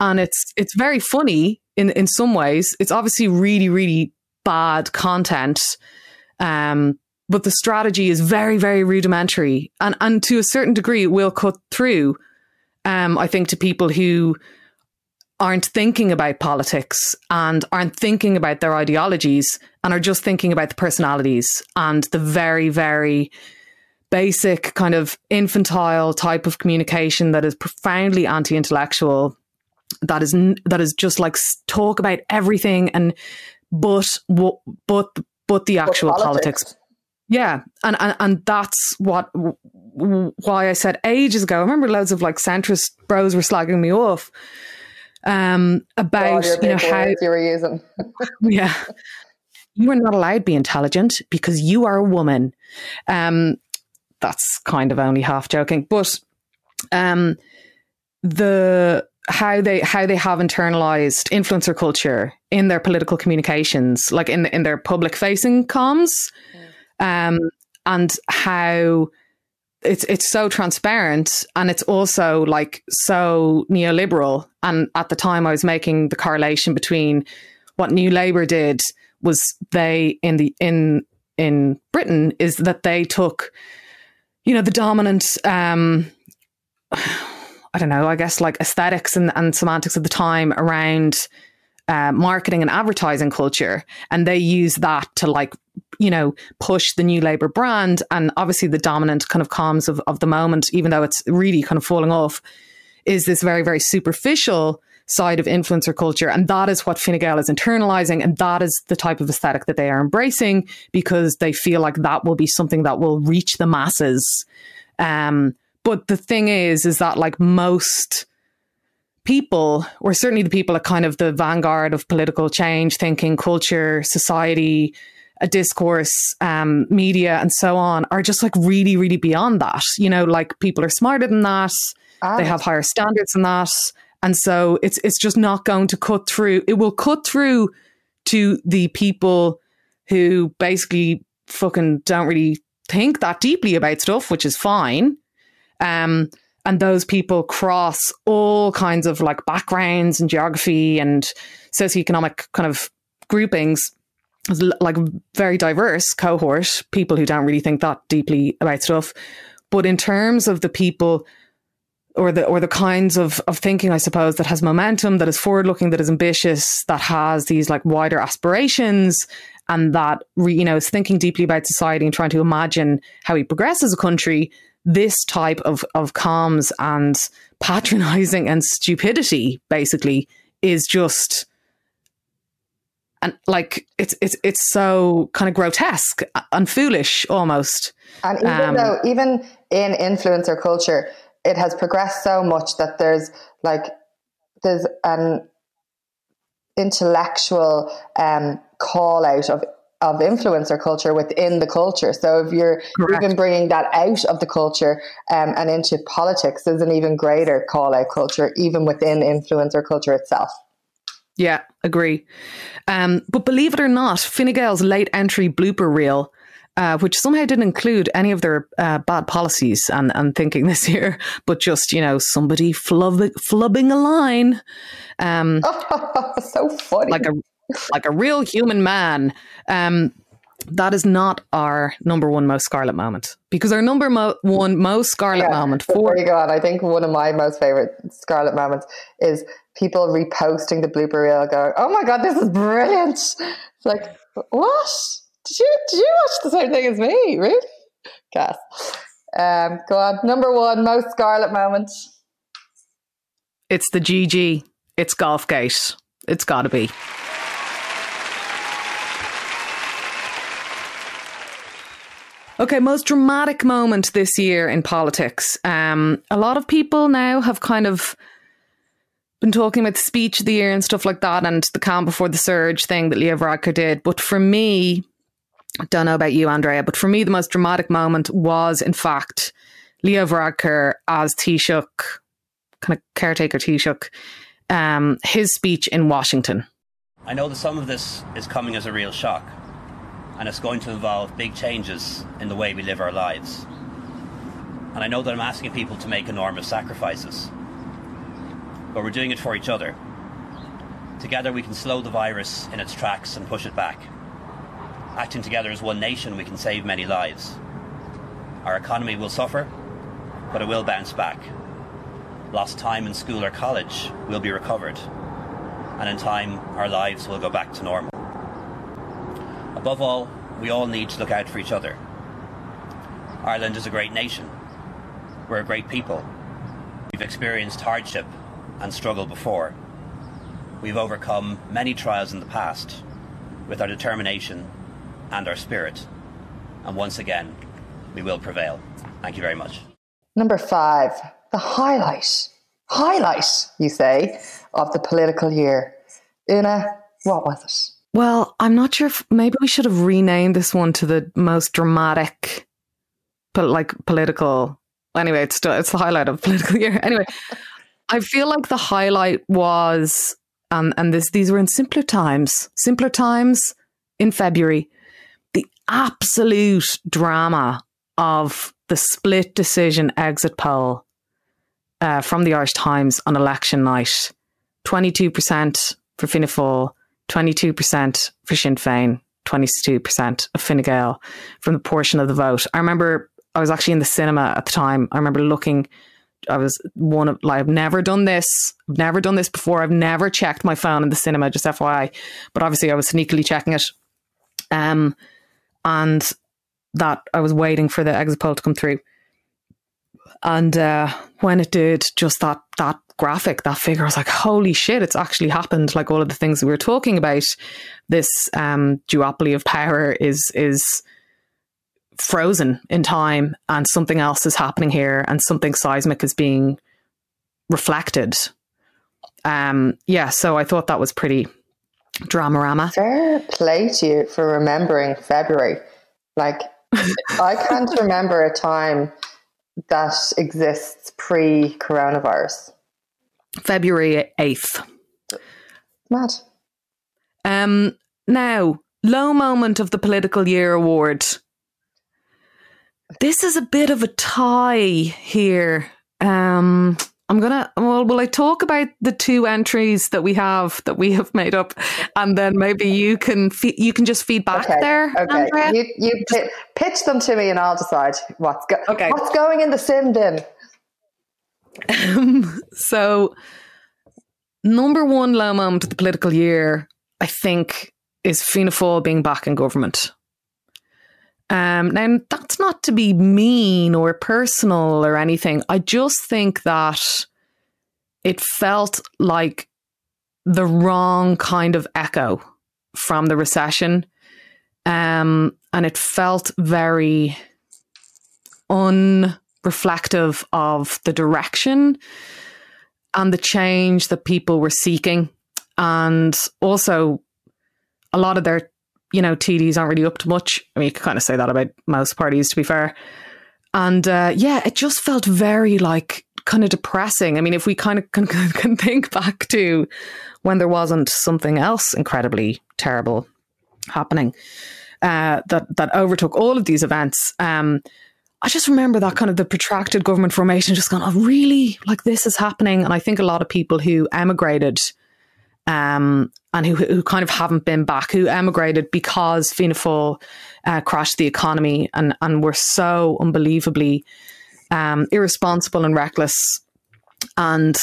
S1: And it's it's very funny in in some ways. It's obviously really really bad content, um, but the strategy is very very rudimentary, and and to a certain degree, it will cut through. Um, I think to people who aren't thinking about politics and aren't thinking about their ideologies and are just thinking about the personalities and the very, very basic kind of infantile type of communication that is profoundly anti-intellectual that is that is just like talk about everything and but but but the actual politics. Yeah, and, and and that's what why I said ages ago. I remember loads of like centrist bros were slagging me off um, about you know how
S2: you were using.
S1: yeah you are not allowed to be intelligent because you are a woman. Um, that's kind of only half joking, but um, the how they how they have internalized influencer culture in their political communications, like in in their public facing comms, um, and how it's it's so transparent and it's also like so neoliberal. And at the time, I was making the correlation between what New Labour did was they in the in in Britain is that they took, you know, the dominant. Um, *sighs* I don't know, I guess like aesthetics and, and semantics of the time around uh, marketing and advertising culture. And they use that to like, you know, push the new Labour brand. And obviously the dominant kind of comms of, of the moment, even though it's really kind of falling off, is this very, very superficial side of influencer culture. And that is what Fine Gael is internalizing. And that is the type of aesthetic that they are embracing because they feel like that will be something that will reach the masses. Um, but the thing is, is that like most people, or certainly the people at kind of the vanguard of political change, thinking, culture, society, a discourse, um, media, and so on, are just like really, really beyond that. You know, like people are smarter than that.
S2: Ah,
S1: They have higher standards than that. And so it's it's just not going to cut through. It will cut through to the people who basically fucking don't really think that deeply about stuff, which is fine. Um, and those people cross all kinds of like backgrounds and geography and socioeconomic kind of groupings. Like very diverse cohort, people who don't really think that deeply about stuff. But in terms of the people or the or the kinds of, of thinking, I suppose, that has momentum, that is forward looking, that is ambitious, that has these like wider aspirations, and that you know is thinking deeply about society and trying to imagine how we progress as a country. This type of of comms and patronizing and stupidity, basically, is just and like it's it's it's so kind of grotesque and foolish almost.
S2: And even
S1: Um,
S2: though, even in influencer culture, it has progressed so much that there's like, there's an intellectual um, call out of of influencer culture within the culture. So if you're Correct. even bringing that out of the culture um, and into politics, there's an even greater call out culture, even within influencer culture itself.
S1: Yeah, agree. Um, but believe it or not, Fine Gael's late entry blooper reel uh, which somehow didn't include any of their uh, bad policies and, and thinking *laughs* this year, but just, you know, somebody flub- flubbing a line. Um,
S2: oh, *laughs* so funny.
S1: Like a, like a real human man. Um, that is not our number one most scarlet moment because our number mo- one most scarlet yeah, moment
S2: for you go on. I think one of my most favorite scarlet moments is people reposting the blooper reel going, "Oh my god, this is brilliant!" It's like what? Did you did you watch the same thing as me? Really? Gas. Um, go on. Number one, most scarlet moment.
S1: It's the GG. It's Golfgate. It's got to be. Okay, most dramatic moment this year in politics. Um, a lot of people now have kind of been talking about the speech of the year and stuff like that, and the calm before the surge thing that Leo Varadkar did. But for me, I don't know about you, Andrea, but for me, the most dramatic moment was, in fact, Leo Varadkar as Taoiseach, kind of caretaker Taoiseach, um, his speech in Washington.
S3: I know that some of this is coming as a real shock, and it's going to involve big changes in the way we live our lives. And I know that I'm asking people to make enormous sacrifices, but we're doing it for each other. Together, we can slow the virus in its tracks and push it back. Acting together as one nation, we can save many lives. Our economy will suffer, but it will bounce back. Lost time in school or college will be recovered, and in time, our lives will go back to normal. Above all, we all need to look out for each other. Ireland is a great nation. We're a great people. We've experienced hardship and struggle before. We've overcome many trials in the past. With our determination and our spirit. And once again, we will prevail. Thank you very much.
S2: Number five, the highlight, highlight, you say, of the political year. Una, what was it?
S1: Well, I'm not sure if maybe we should have renamed this one to the most dramatic, but like political. Anyway, it's still, it's the highlight of political year. *laughs* Anyway, I feel like the highlight was, um, and this these were in simpler times, simpler times in February the absolute drama of the split decision exit poll uh, from the Irish Times on election night 22% for Fianna Fáil, 22% for Sinn Féin, 22% of Fine Gael from the portion of the vote. I remember I was actually in the cinema at the time. I remember looking. I was one of like I've never done this. I've never done this before. I've never checked my phone in the cinema, just FYI. But obviously, I was sneakily checking it. Um, and that I was waiting for the exit poll to come through. And uh, when it did, just that that graphic, that figure, I was like, "Holy shit! It's actually happened!" Like all of the things we were talking about, this um, duopoly of power is is frozen in time, and something else is happening here, and something seismic is being reflected. Um, yeah, so I thought that was pretty Dramarama.
S2: Fair play to you for remembering February. Like, *laughs* I can't remember a time that exists pre coronavirus.
S1: February 8th.
S2: Mad.
S1: Um, now, low moment of the political year award. This is a bit of a tie here. Um, I'm gonna. Well, will I talk about the two entries that we have that we have made up, and then maybe you can fe- you can just feed back
S2: okay.
S1: there.
S2: Okay, Andrea? you you pitch them to me, and I'll decide what's go- okay. what's going in the sin bin.
S1: Um, *laughs* so, number one low moment of the political year, I think, is Fianna Fáil being back in government. Um, now, that's not to be mean or personal or anything. I just think that it felt like the wrong kind of echo from the recession. Um, and it felt very unreflective of the direction and the change that people were seeking. and also a lot of their you know TDs aren't really up to much. I mean, you can kind of say that about most parties, to be fair. And uh, yeah, it just felt very like kind of depressing. I mean, if we kind of can, *laughs* can think back to when there wasn't something else incredibly terrible happening uh, that that overtook all of these events. Um, I just remember that kind of the protracted government formation, just going, "Oh, really? Like this is happening?" And I think a lot of people who emigrated um, and who, who kind of haven't been back, who emigrated because Fianna Fáil uh, crashed the economy and, and were so unbelievably um, irresponsible and reckless. And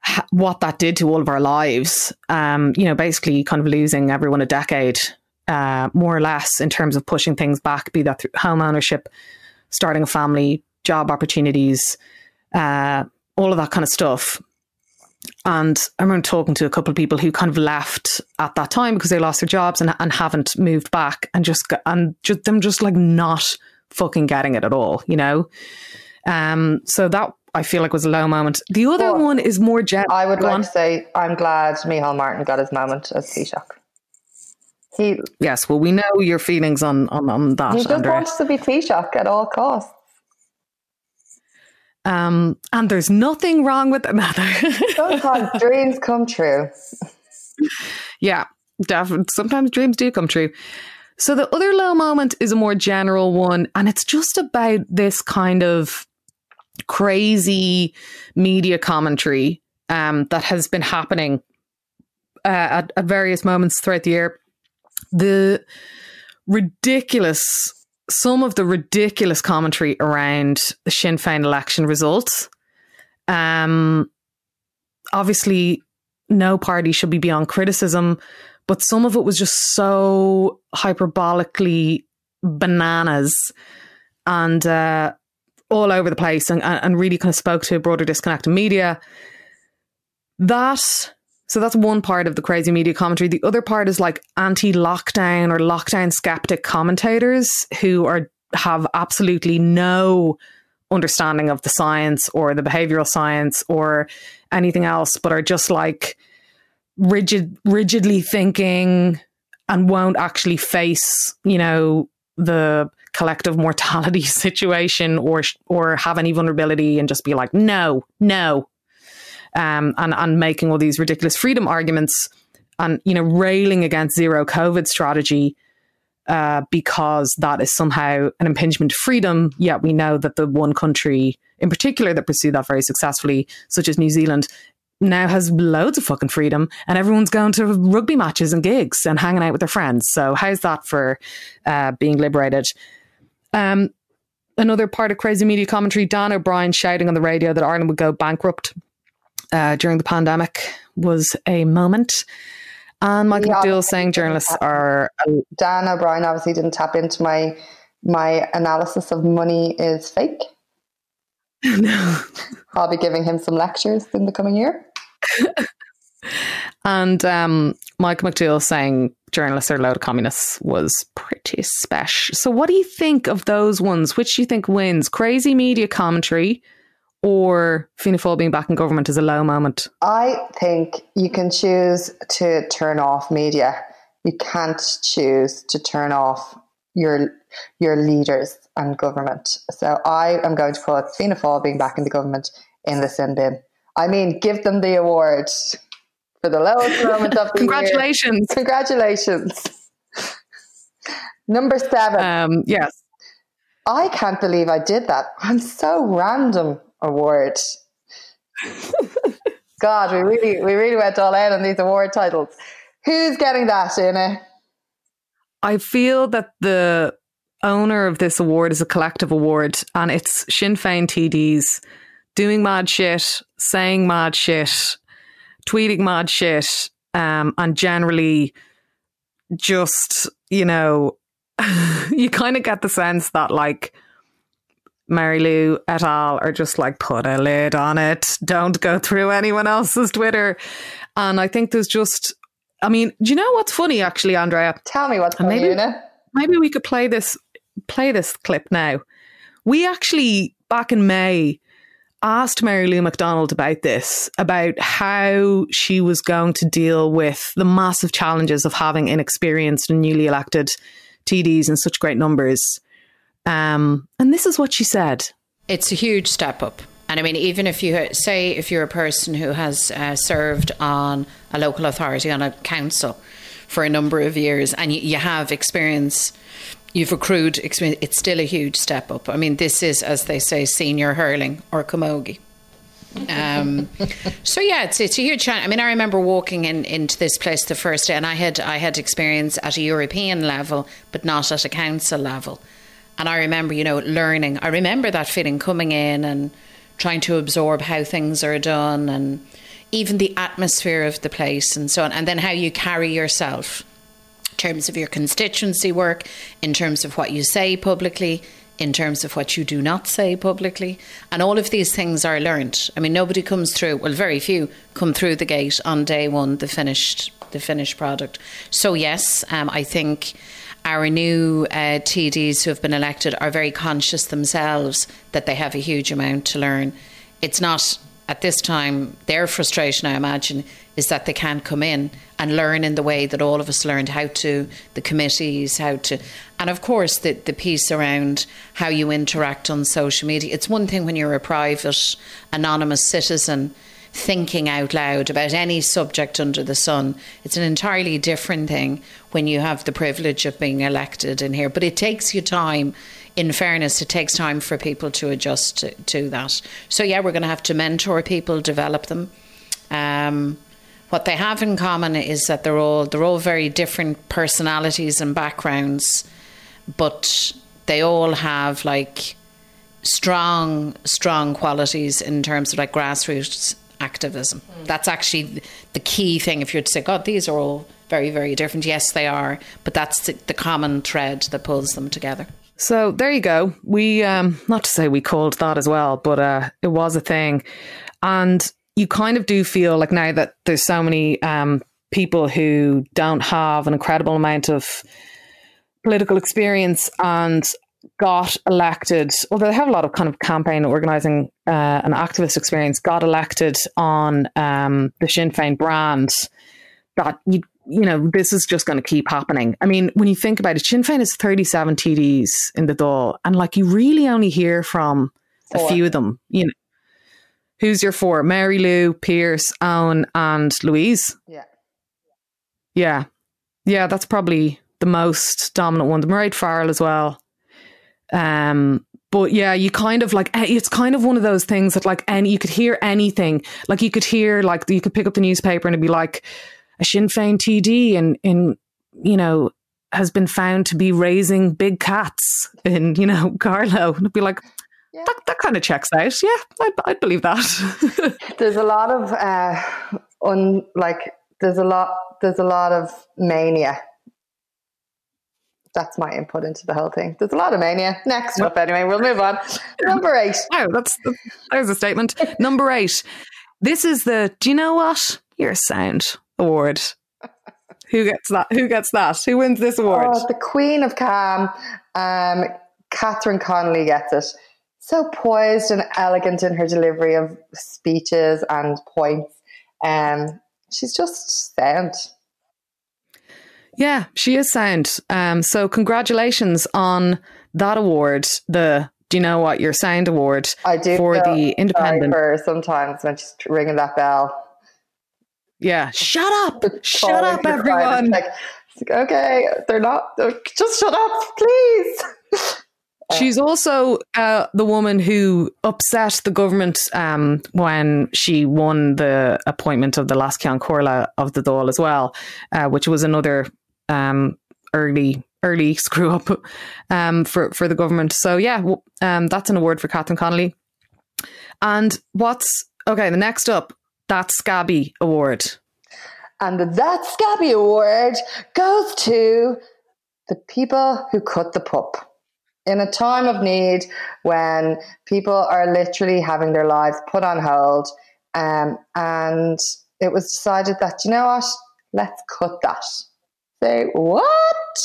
S1: ha- what that did to all of our lives, um, you know, basically kind of losing everyone a decade, uh, more or less, in terms of pushing things back, be that through home ownership, starting a family, job opportunities, uh, all of that kind of stuff. And I remember talking to a couple of people who kind of left at that time because they lost their jobs and, and haven't moved back and just and just them just like not fucking getting it at all, you know. Um, so that I feel like was a low moment. The other one is more general.
S2: I would like to say I'm glad Micheál Martin got his moment as Taoiseach.
S1: Yes, well, we know your feelings on on, on that.
S2: He just wants to be Taoiseach at all costs.
S1: Um, and there's nothing wrong with another. *laughs*
S2: Sometimes dreams come true.
S1: Yeah, definitely. Sometimes dreams do come true. So the other low moment is a more general one, and it's just about this kind of crazy media commentary um, that has been happening uh, at, at various moments throughout the year. The ridiculous some of the ridiculous commentary around the Sinn Féin election results. Um, obviously, no party should be beyond criticism, but some of it was just so hyperbolically bananas and uh, all over the place and, and really kind of spoke to a broader disconnect in media. That so that's one part of the crazy media commentary. The other part is like anti-lockdown or lockdown skeptic commentators who are have absolutely no understanding of the science or the behavioral science or anything else, but are just like rigid, rigidly thinking and won't actually face, you know, the collective mortality *laughs* situation or or have any vulnerability and just be like, no, no, um, and and making all these ridiculous freedom arguments and you know railing against zero COVID strategy. Uh, because that is somehow an impingement of freedom. Yet we know that the one country in particular that pursued that very successfully, such as New Zealand, now has loads of fucking freedom and everyone's going to rugby matches and gigs and hanging out with their friends. So how's that for uh, being liberated? Um, another part of crazy media commentary, Dan O'Brien shouting on the radio that Ireland would go bankrupt uh, during the pandemic was a moment. And Michael yeah, McDowell saying journalists are.
S2: Dan O'Brien obviously didn't tap into my my analysis of money is fake. *laughs*
S1: no.
S2: I'll be giving him some lectures in the coming year. *laughs*
S1: and um, Michael McDowell saying journalists are loud communists was pretty special. So, what do you think of those ones? Which do you think wins? Crazy media commentary or Fianna Fáil being back in government is a low moment?
S2: I think you can choose to turn off media. You can't choose to turn off your your leaders and government. So I am going to put Fianna Fáil being back in the government in the sin bin. I mean, give them the award for the lowest *laughs* moment of the
S1: Congratulations.
S2: Year. Congratulations. Number seven.
S1: Um, yes.
S2: I can't believe I did that. I'm so random award. God, we really we really went all out on these award titles. Who's getting that, Una?
S1: I feel that the owner of this award is a collective award, and it's Sinn Féin TDs doing mad shit, saying mad shit, tweeting mad shit, um, and generally just you know, *laughs* you kind of get the sense that like Mary Lou et al. are just like, put a lid on it. Don't go through anyone else's Twitter. And I think there's just, I mean, do you know what's funny actually, Andrea?
S2: Tell me what's uh, funny,
S1: maybe, maybe we could play this, play this clip now. We actually, back in May, asked Mary Lou McDonald about this, about how she was going to deal with the massive challenges of having inexperienced and newly elected TDs in such great numbers. Um, and this is what she said.
S4: It's a huge step up. And I mean, even if you say if you're a person who has uh, served on a local authority, on a council for a number of years, and you, you have experience, you've accrued experience, it's still a huge step up. I mean, this is, as they say, senior hurling or camogie. um, so yeah, it's it's a huge challenge. I mean, I remember walking in into this place the first day, and I had I had experience at a European level, but not at a council level. And I remember, you know, learning. I remember that feeling coming in and trying to absorb how things are done and even the atmosphere of the place and so on, and then how you carry yourself in terms of your constituency work, in terms of what you say publicly, in terms of what you do not say publicly. And all of these things are learned. I mean, nobody comes through, well, very few come through the gate on day one, the finished, the finished product. So, yes, um, I think our new uh, TDs who have been elected are very conscious themselves that they have a huge amount to learn. It's not at this time, their frustration, I imagine, is that they can't come in and learn in the way that all of us learned how to, the committees, how to, and of course, the, the piece around how you interact on social media. It's one thing when you're a private, anonymous citizen thinking out loud about any subject under the sun. It's an entirely different thing when you have the privilege of being elected in here. But it takes you time. In fairness, it takes time for people to adjust to, to that. So, yeah, we're going to have to mentor people, develop them. Um, what they have in common is that they're all they're all very different personalities and backgrounds, but they all have like strong strong qualities in terms of like grassroots activism. Mm. That's actually the key thing. If you're to say, God, these are all very, very different. Yes, they are, but that's the, the common thread that pulls them together.
S1: So there you go. We, um, not to say we called that as well, but uh, it was a thing. And you kind of do feel like now that there's so many um, people who don't have an incredible amount of political experience and got elected, although they have a lot of kind of campaign organizing uh, and activist experience, got elected on um, the Sinn Féin brand, that you you know this is just going to keep happening. I mean, when you think about it, Sinn Féin is thirty seven TDs in the door, and like you really only hear from four. a few of them. You know, who's your four? Mary Lou, Pearse, Eoin, and Louise.
S2: Yeah,
S1: yeah, yeah. That's probably the most dominant one. The Mairead Farrell as well. Um, but yeah, you kind of like eh, it's kind of one of those things that like any you could hear anything. Like you could hear like you could pick up the newspaper and it'd be like a Sinn Féin TD and in you know has been found to be raising big cats in you know *laughs* Carlow. And it'd be like yeah. that that kind of checks out. Yeah, I'd, I'd believe that. *laughs*
S2: there's a lot of uh, un like there's a lot there's a lot of mania that's my input into the whole thing. There's a lot of mania. Next up, anyway, we'll move on. Number eight. *laughs*
S1: Oh, that's there's a statement. Number eight. This is the. Do you know what? Your sound award. Who gets that? Who gets that? Who wins this award?
S2: Oh, the Queen of Calm, um, Catherine Connolly gets it. So poised and elegant in her delivery of speeches and points. Um, she's just sound.
S1: Yeah, she is sound. Um, so congratulations on that award, the Do you know what your sound award?
S2: I do
S1: for the independent.
S2: For sometimes when she's ringing that bell.
S1: Yeah, shut up, *laughs* shut up, everyone.
S2: Like, okay, they're not. They're, just shut up, please. *laughs*
S1: She's also uh, the woman who upset the government um, when she won the appointment of the Leas Ceann Comhairle of the Dáil as well, uh, which was another um, early early *laughs* screw up um, for for the government. So yeah, um, that's an award for Catherine Connolly. And what's okay? The next up, that Scabby Award.
S2: And the That Scabby Award goes to the people who cut the PUP. In a time of need, when people are literally having their lives put on hold, um, and it was decided that, you know what, let's cut that say what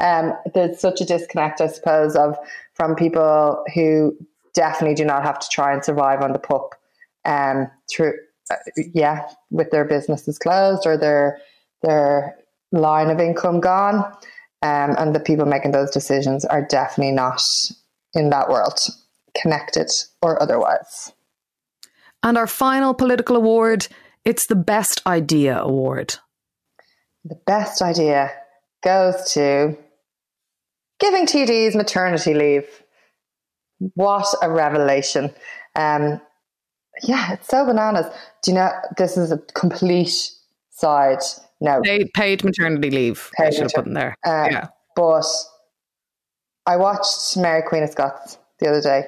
S2: um, there's such a disconnect i suppose of from people who definitely do not have to try and survive on the PUP um, through, uh, yeah, with their businesses closed or their their line of income gone. Um, and the people making those decisions are definitely not in that world, connected or otherwise.
S1: And our final political award, it's the Best Idea Award.
S2: The best idea goes to giving TDs maternity leave. What a revelation. Um, yeah, it's so bananas. Do you know this is a complete side no
S1: paid, paid maternity leave? Paid I should have put in there. Uh, yeah,
S2: but I watched Mary Queen of Scots the other day.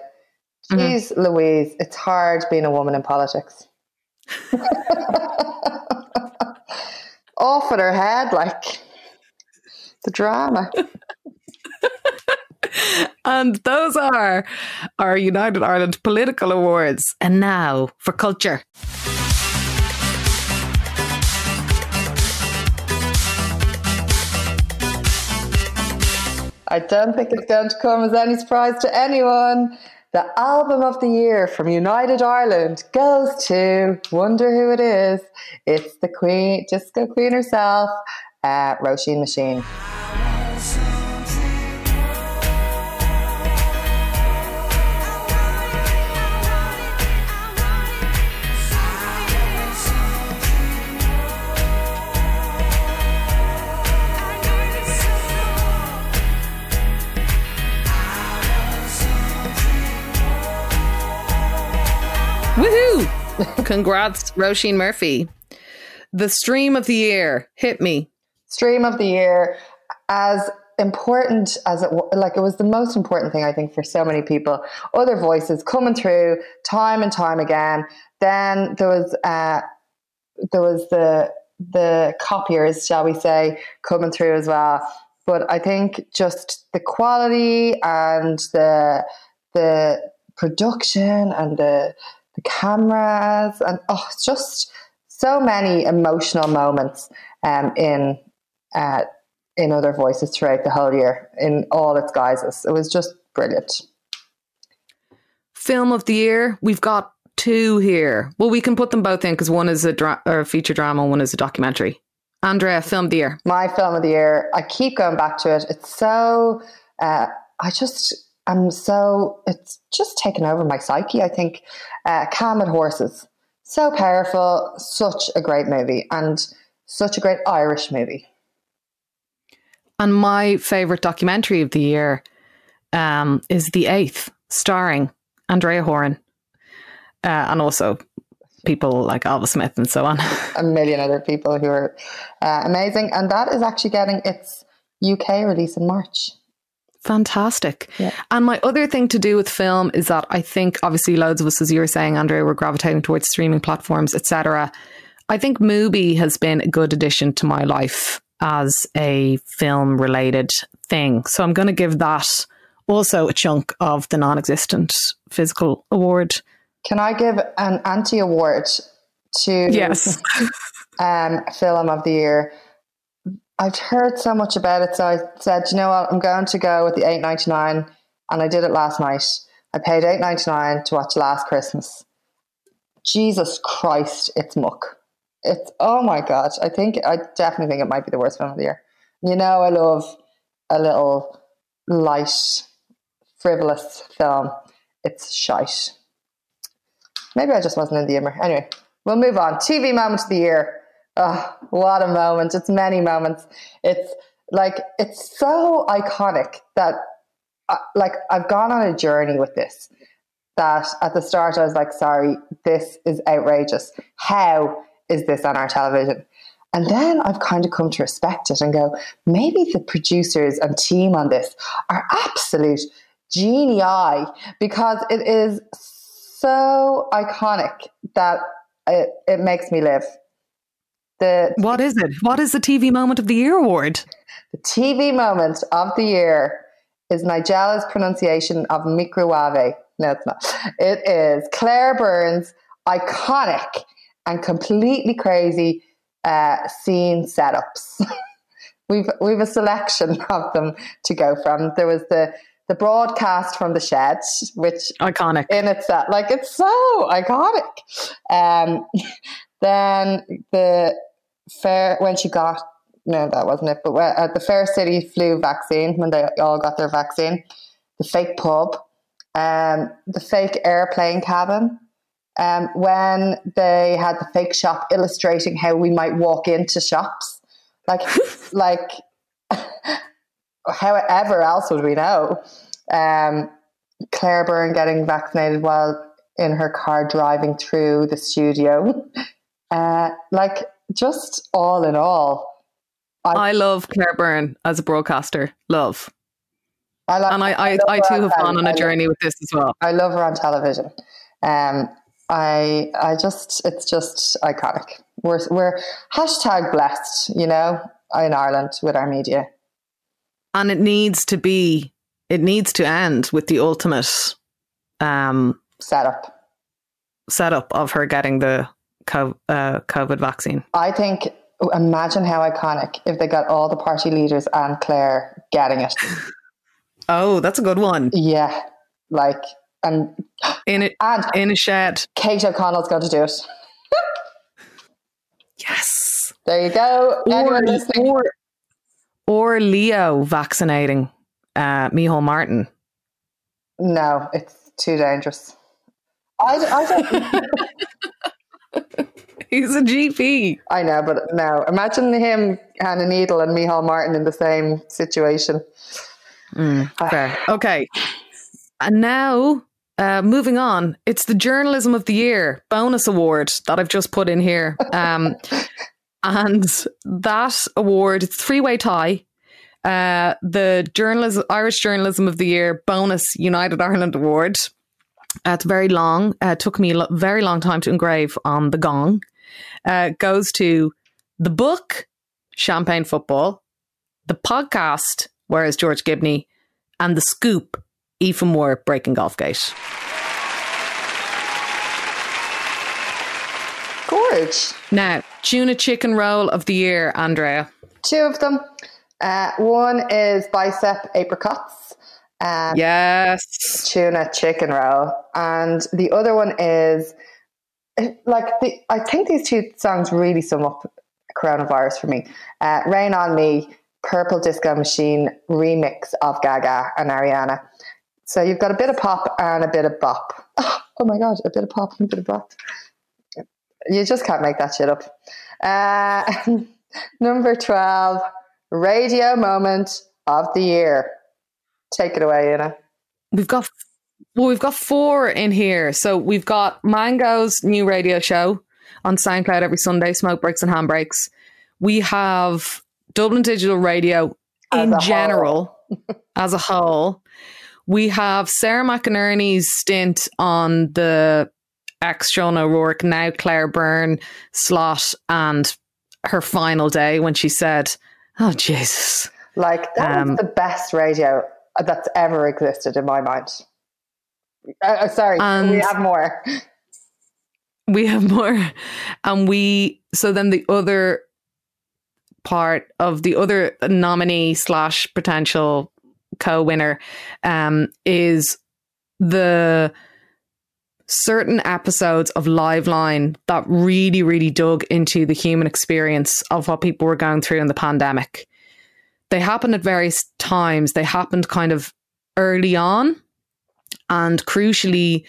S2: Mm-hmm. Jeez, mm-hmm. Louise, it's hard being a woman in politics. *laughs* Off at her head, like the drama. *laughs*
S1: and those are our United Ireland Political Awards. And now for culture.
S2: I don't think it's going to come as any surprise to anyone. The album of the year from United Ireland goes to wonder who it is. It's the Queen, Disco Queen herself, uh, Roisin Machine. *laughs*
S1: Congrats, Roisin Murphy. The stream of the year. Hit me.
S2: Stream of the year. As important as it like it was the most important thing I think for so many people. Other voices coming through time and time again. Then there was uh, there was the the copiers, shall we say, coming through as well. But I think just the quality and the the production and the the cameras, and oh, it's just so many emotional moments um, in uh, in other voices throughout the whole year in all its guises. It was just brilliant.
S1: Film of the year, we've got two here. Well, we can put them both in because one is a, dra- a feature drama, and one is a documentary. Andrea, film of the year.
S2: My film of the year. I keep going back to it. It's so. Uh, I just I'm so it's just taken over my psyche. I think uh, Calm at Horses, so powerful, such a great movie, and such a great Irish movie.
S1: And my favorite documentary of the year um, is The Eighth, starring Andrea Horan, uh, and also people like Ailbhe Smyth and so on. *laughs*
S2: a million other people who are uh, amazing, and that is actually getting its UK release in March.
S1: Fantastic. Yeah. And my other thing to do with film is that I think obviously loads of us, as you were saying, Andrea, we're gravitating towards streaming platforms, etc. I think Mubi has been a good addition to my life as a film related thing. So I'm going to give that also a chunk of the non existent physical award.
S2: Can I give an anti award to
S1: yes. *laughs*
S2: um, film of the year? I've heard so much about it, so I said, you know what, I'm going to go with the eight ninety nine, and I did it last night. I paid eight ninety nine to watch Last Christmas. Jesus Christ, it's muck. It's oh my god. I think I definitely think it might be the worst film of the year. You know, I love a little light, frivolous film. It's shite. Maybe I just wasn't in the humor. Anyway, we'll move on. TV moment of the year. Oh, what a moment. It's many moments. It's like, it's so iconic that, uh, like, I've gone on a journey with this. That at the start, I was like, sorry, this is outrageous. How is this on our television? And then I've kind of come to respect it and go, maybe the producers and team on this are absolute genii because it is so iconic that it, it makes me live.
S1: The what is it? What is the TV moment of the year award?
S2: The TV moment of the year is Nigella's pronunciation of microwave. No, it's not. It is Claire Byrne's iconic and completely crazy uh, scene setups. *laughs* we've we've a selection of them to go from. There was the the broadcast from the shed, which
S1: iconic
S2: in itself, like it's so iconic. Um, *laughs* then the fair when she got no, that wasn't it, but at uh, the Fair City flu vaccine when they all got their vaccine, the fake pub, um, the fake airplane cabin. Um, when they had the fake shop illustrating how we might walk into shops, like, *laughs* like, however else would we know? Um, Claire Byrne getting vaccinated while in her car driving through the studio. *laughs* Uh, like, just all in all.
S1: I, I, love Claire Byrne as a broadcaster. Love.
S2: I
S1: like, and I, I, I, I too have gone on a journey with this as well.
S2: I love her on television. Um, I I just it's just iconic. We're we're hashtag blessed, you know, in Ireland with our media.
S1: And it needs to be it needs to end with the ultimate um
S2: setup
S1: setup of her getting the COVID, uh, COVID vaccine.
S2: I think imagine how iconic if they got all the party leaders and Claire getting it. *laughs*
S1: oh, that's a good one.
S2: Yeah, like and
S1: in it and in a shed.
S2: Kate O'Connell's going to do it. *laughs*
S1: yes.
S2: There you go.
S1: Or, or, or Leo vaccinating uh, Micheál Martin.
S2: No, it's too dangerous. I, I
S1: don't. *laughs* He's a GP.
S2: I know, but no. Imagine him, Hannah Needle, and Micheál Martin in the same situation.
S1: Mm, fair. okay. And now uh, moving on, it's the Journalism of the Year bonus award that I've just put in here. *laughs* Um, and that award, it's three way tie. Uh, the journalism, Irish Journalism of the Year bonus United Ireland award. Uh, it's very long. Uh, took me a lo- very long time to engrave on the gong. Uh, goes to the book Champagne Football, the podcast Where is George Gibney, and the scoop Aoife Moore breaking golf gate.
S2: Gorge.
S1: Now, tuna chicken roll of the year, Andrea.
S2: Two of them. Uh, one is bicep apricots.
S1: Um, yes.
S2: Tuna chicken roll. And the other one is like the, I think these two songs really sum up coronavirus for me. Uh, Rain on Me, Purple Disco Machine remix of Gaga and Ariana. So you've got a bit of pop and a bit of bop. *laughs* Oh my god, a bit of pop and a bit of bop. You just can't make that shit up. Uh, *laughs* number 12, radio moment of the year. Take it away, Anna.
S1: We've got well, we've got four in here. So we've got Mango's new radio show on SoundCloud every Sunday, Smoke Breaks and Handbrakes. We have Dublin Digital Radio as in general *laughs* as a whole. We have Sarah McInerney's stint on the ex Sean O'Rourke, now Claire Byrne slot, and her final day when she said, Oh, Jesus.
S2: Like, that um, was the best radio that's ever existed in my mind. Uh, uh sorry, we have more. *laughs*
S1: We have more. And we, so then the other part of the other nominee slash potential co-winner um, is the certain episodes of Liveline that really, really dug into the human experience of what people were going through in the pandemic. They happened at various times. They happened kind of early on, and crucially,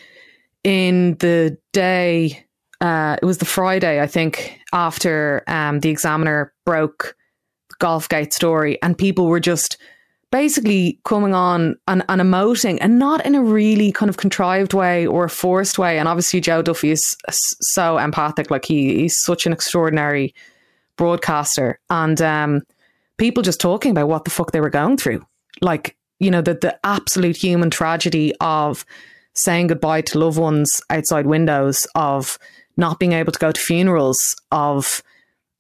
S1: in the day, uh, it was the Friday, I think, after um, the Examiner broke the Golfgate story, and people were just basically coming on and, and emoting and not in a really kind of contrived way or a forced way. And obviously, Joe Duffy is so empathic. Like he, he's such an extraordinary broadcaster. And um, people just talking about what the fuck they were going through. Like, you know, the, the absolute human tragedy of saying goodbye to loved ones outside windows, of not being able to go to funerals, of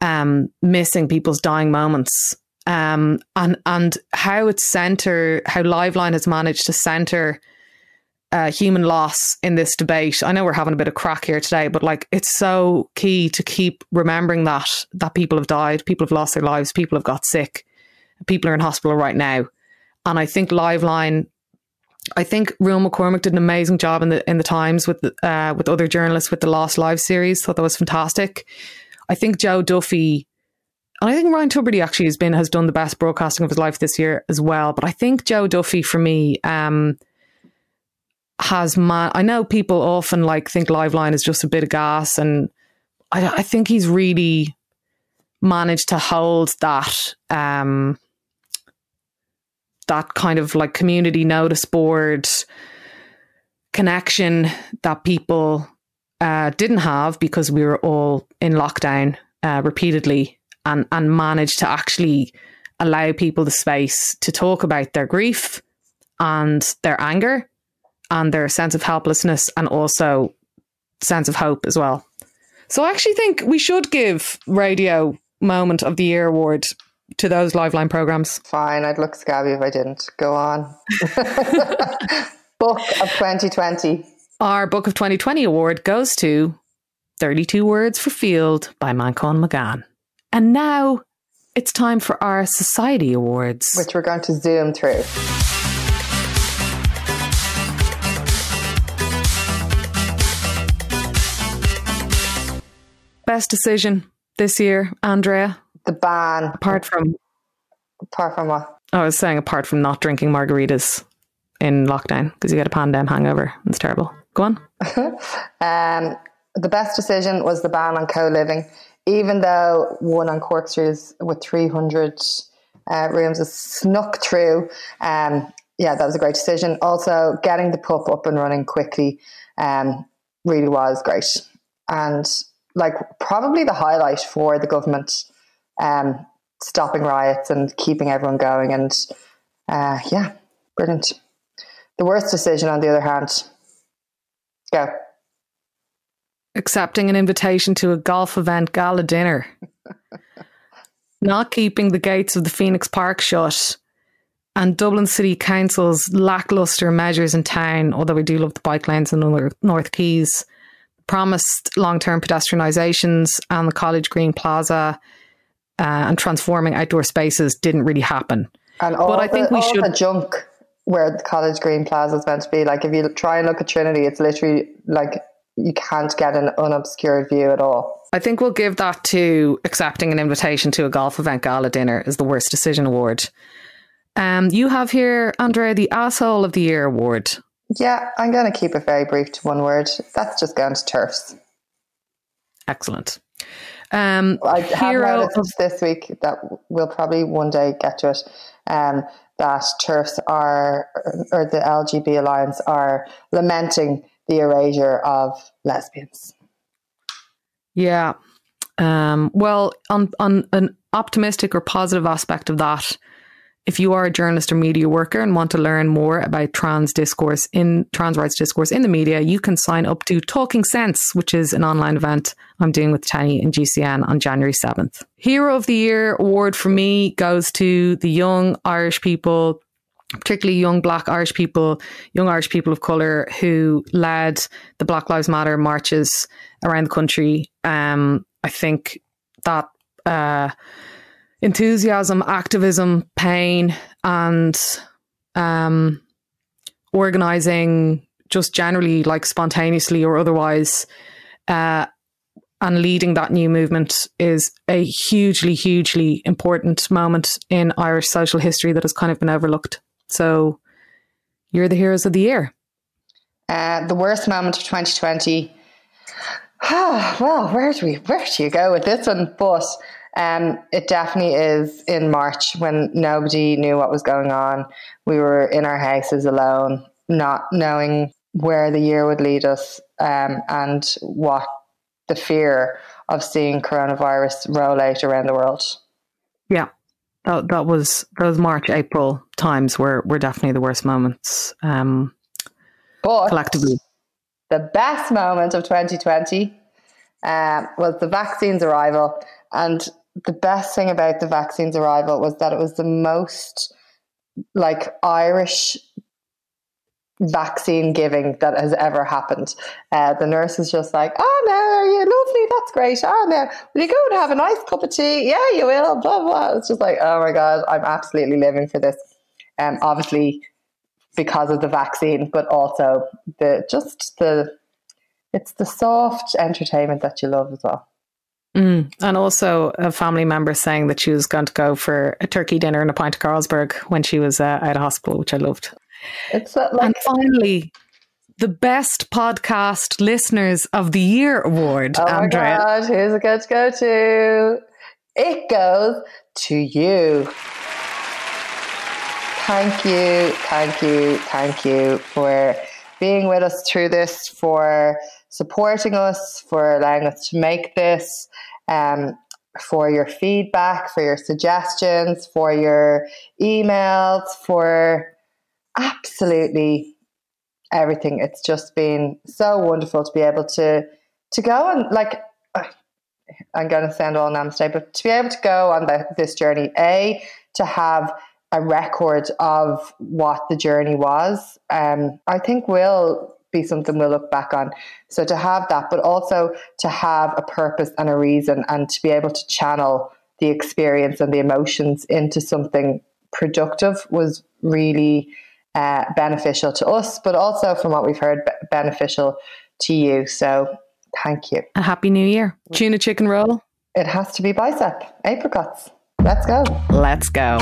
S1: um, missing people's dying moments um, and and how it's center how Liveline has managed to center uh, human loss in this debate. I know we're having a bit of crack here today, but like it's so key to keep remembering that that people have died, people have lost their lives, people have got sick, people are in hospital right now, and I think Liveline I think Real McCormick did an amazing job in the in the Times with uh, with other journalists with the Lost Live series. Thought that was fantastic. I think Joe Duffy, and I think Ryan Tubridy actually has been has done the best broadcasting of his life this year as well. But I think Joe Duffy for me um, has man. I know people often like think Liveline is just a bit of gas, and I, I think he's really managed to hold that. Um, that kind of like community notice board connection that people uh, didn't have because we were all in lockdown uh, repeatedly and, and managed to actually allow people the space to talk about their grief and their anger and their sense of helplessness and also sense of hope as well. So I actually think we should give Radio Moment of the Year award to those Liveline programs?
S2: Fine, I'd look scabby if I didn't. Go on. *laughs* Book of 2020.
S1: Our Book of 2020 award goes to 32 Words for Field by Manchán Magan. And now it's time for our Society Awards,
S2: which we're going to zoom through.
S1: Best decision this year, Andrea?
S2: The ban.
S1: Apart from
S2: apart from what?
S1: I was saying apart from not drinking margaritas in lockdown because you get a pandemic hangover. It's terrible. Go on. *laughs*
S2: um, the best decision was the ban on co-living, even though one on Cork Street is, with 300 uh, rooms is snuck through. Um, yeah, that was a great decision. Also, getting the PUP up and running quickly um, really was great. And like probably the highlight for the government um, stopping riots and keeping everyone going. And uh, yeah, brilliant. The worst decision, on the other hand, go.
S1: Accepting an invitation to a golf event gala dinner. *laughs* Not keeping the gates of the Phoenix Park shut. And Dublin City Council's lackluster measures in town, although we do love the bike lanes in the North Quays, promised long term pedestrianisations and the College Green Plaza uh, and transforming outdoor spaces didn't really happen.
S2: And all but I think the, we should the junk where the College Green Plaza is meant to be. Like if you try and look at Trinity, it's literally like you can't get an unobscured view at all.
S1: I think we'll give that to accepting an invitation to a golf event gala dinner as the worst decision award. Um, you have here, Andrea, the asshole of the year award.
S2: Yeah, I'm going to keep it very brief to one word. That's just going to TERFs.
S1: Excellent. Um,
S2: I have noticed this week that we'll probably one day get to it. Um, that TERFs are, or the LGB Alliance are lamenting the erasure of lesbians.
S1: Yeah. Um, well, on on an optimistic or positive aspect of that, if you are a journalist or media worker and want to learn more about trans discourse in trans rights discourse in the media, you can sign up to Talking Sense, which is an online event I'm doing with TENI and GCN on January 7th. Hero of the Year award for me goes to the young Irish people, particularly young black Irish people, young Irish people of colour who led the Black Lives Matter marches around the country. Um, I think that uh, enthusiasm, activism, pain, and um, organizing just generally, like spontaneously or otherwise, uh, and leading that new movement is a hugely, hugely important moment in Irish social history that has kind of been overlooked. So, you're the heroes of the year.
S2: Uh, the worst moment of 2020. *sighs* well, where do we where do you go with this one? But um, it definitely is in March when nobody knew what was going on. We were in our houses alone, not knowing where the year would lead us um, and what the fear of seeing coronavirus roll out around the world.
S1: Yeah. That, that was those March April times were were definitely the worst moments um,
S2: but
S1: collectively.
S2: The best moment of 2020 um, was the vaccine's arrival, and the best thing about the vaccine's arrival was that it was the most like Irish vaccine giving that has ever happened. Uh, the nurse is just like, oh no, are you lovely? That's great. Oh no, will you go and have a nice cup of tea? Yeah, you will. Blah blah. It's just like, oh my god, I'm absolutely living for this. Um, obviously, because of the vaccine, but also the just the it's the soft entertainment that you love as well.
S1: Mm. And also a family member saying that she was going to go for a turkey dinner and a pint of Carlsberg when she was uh, out of hospital, which I loved.
S2: It's like,
S1: and finally, the best podcast listeners of the year award.
S2: Oh
S1: Andrea.
S2: my god, who's it going to go to? It goes to you. Thank you, thank you, thank you for being with us through this, for supporting us, for allowing us to make this, um, for your feedback, for your suggestions, for your emails, for absolutely everything. It's just been so wonderful to be able to to go and like *sighs* I'm going to sound all namaste, but to be able to go on the, this journey, a to have a record of what the journey was, um, I think will be something we'll look back on. So to have that, but also to have a purpose and a reason, and to be able to channel the experience and the emotions into something productive was really uh, beneficial to us, but also from what we've heard, beneficial to you. So thank you.
S1: A happy new year. Tuna chicken roll.
S2: It has to be bicep, apricots. Let's go.
S1: Let's go.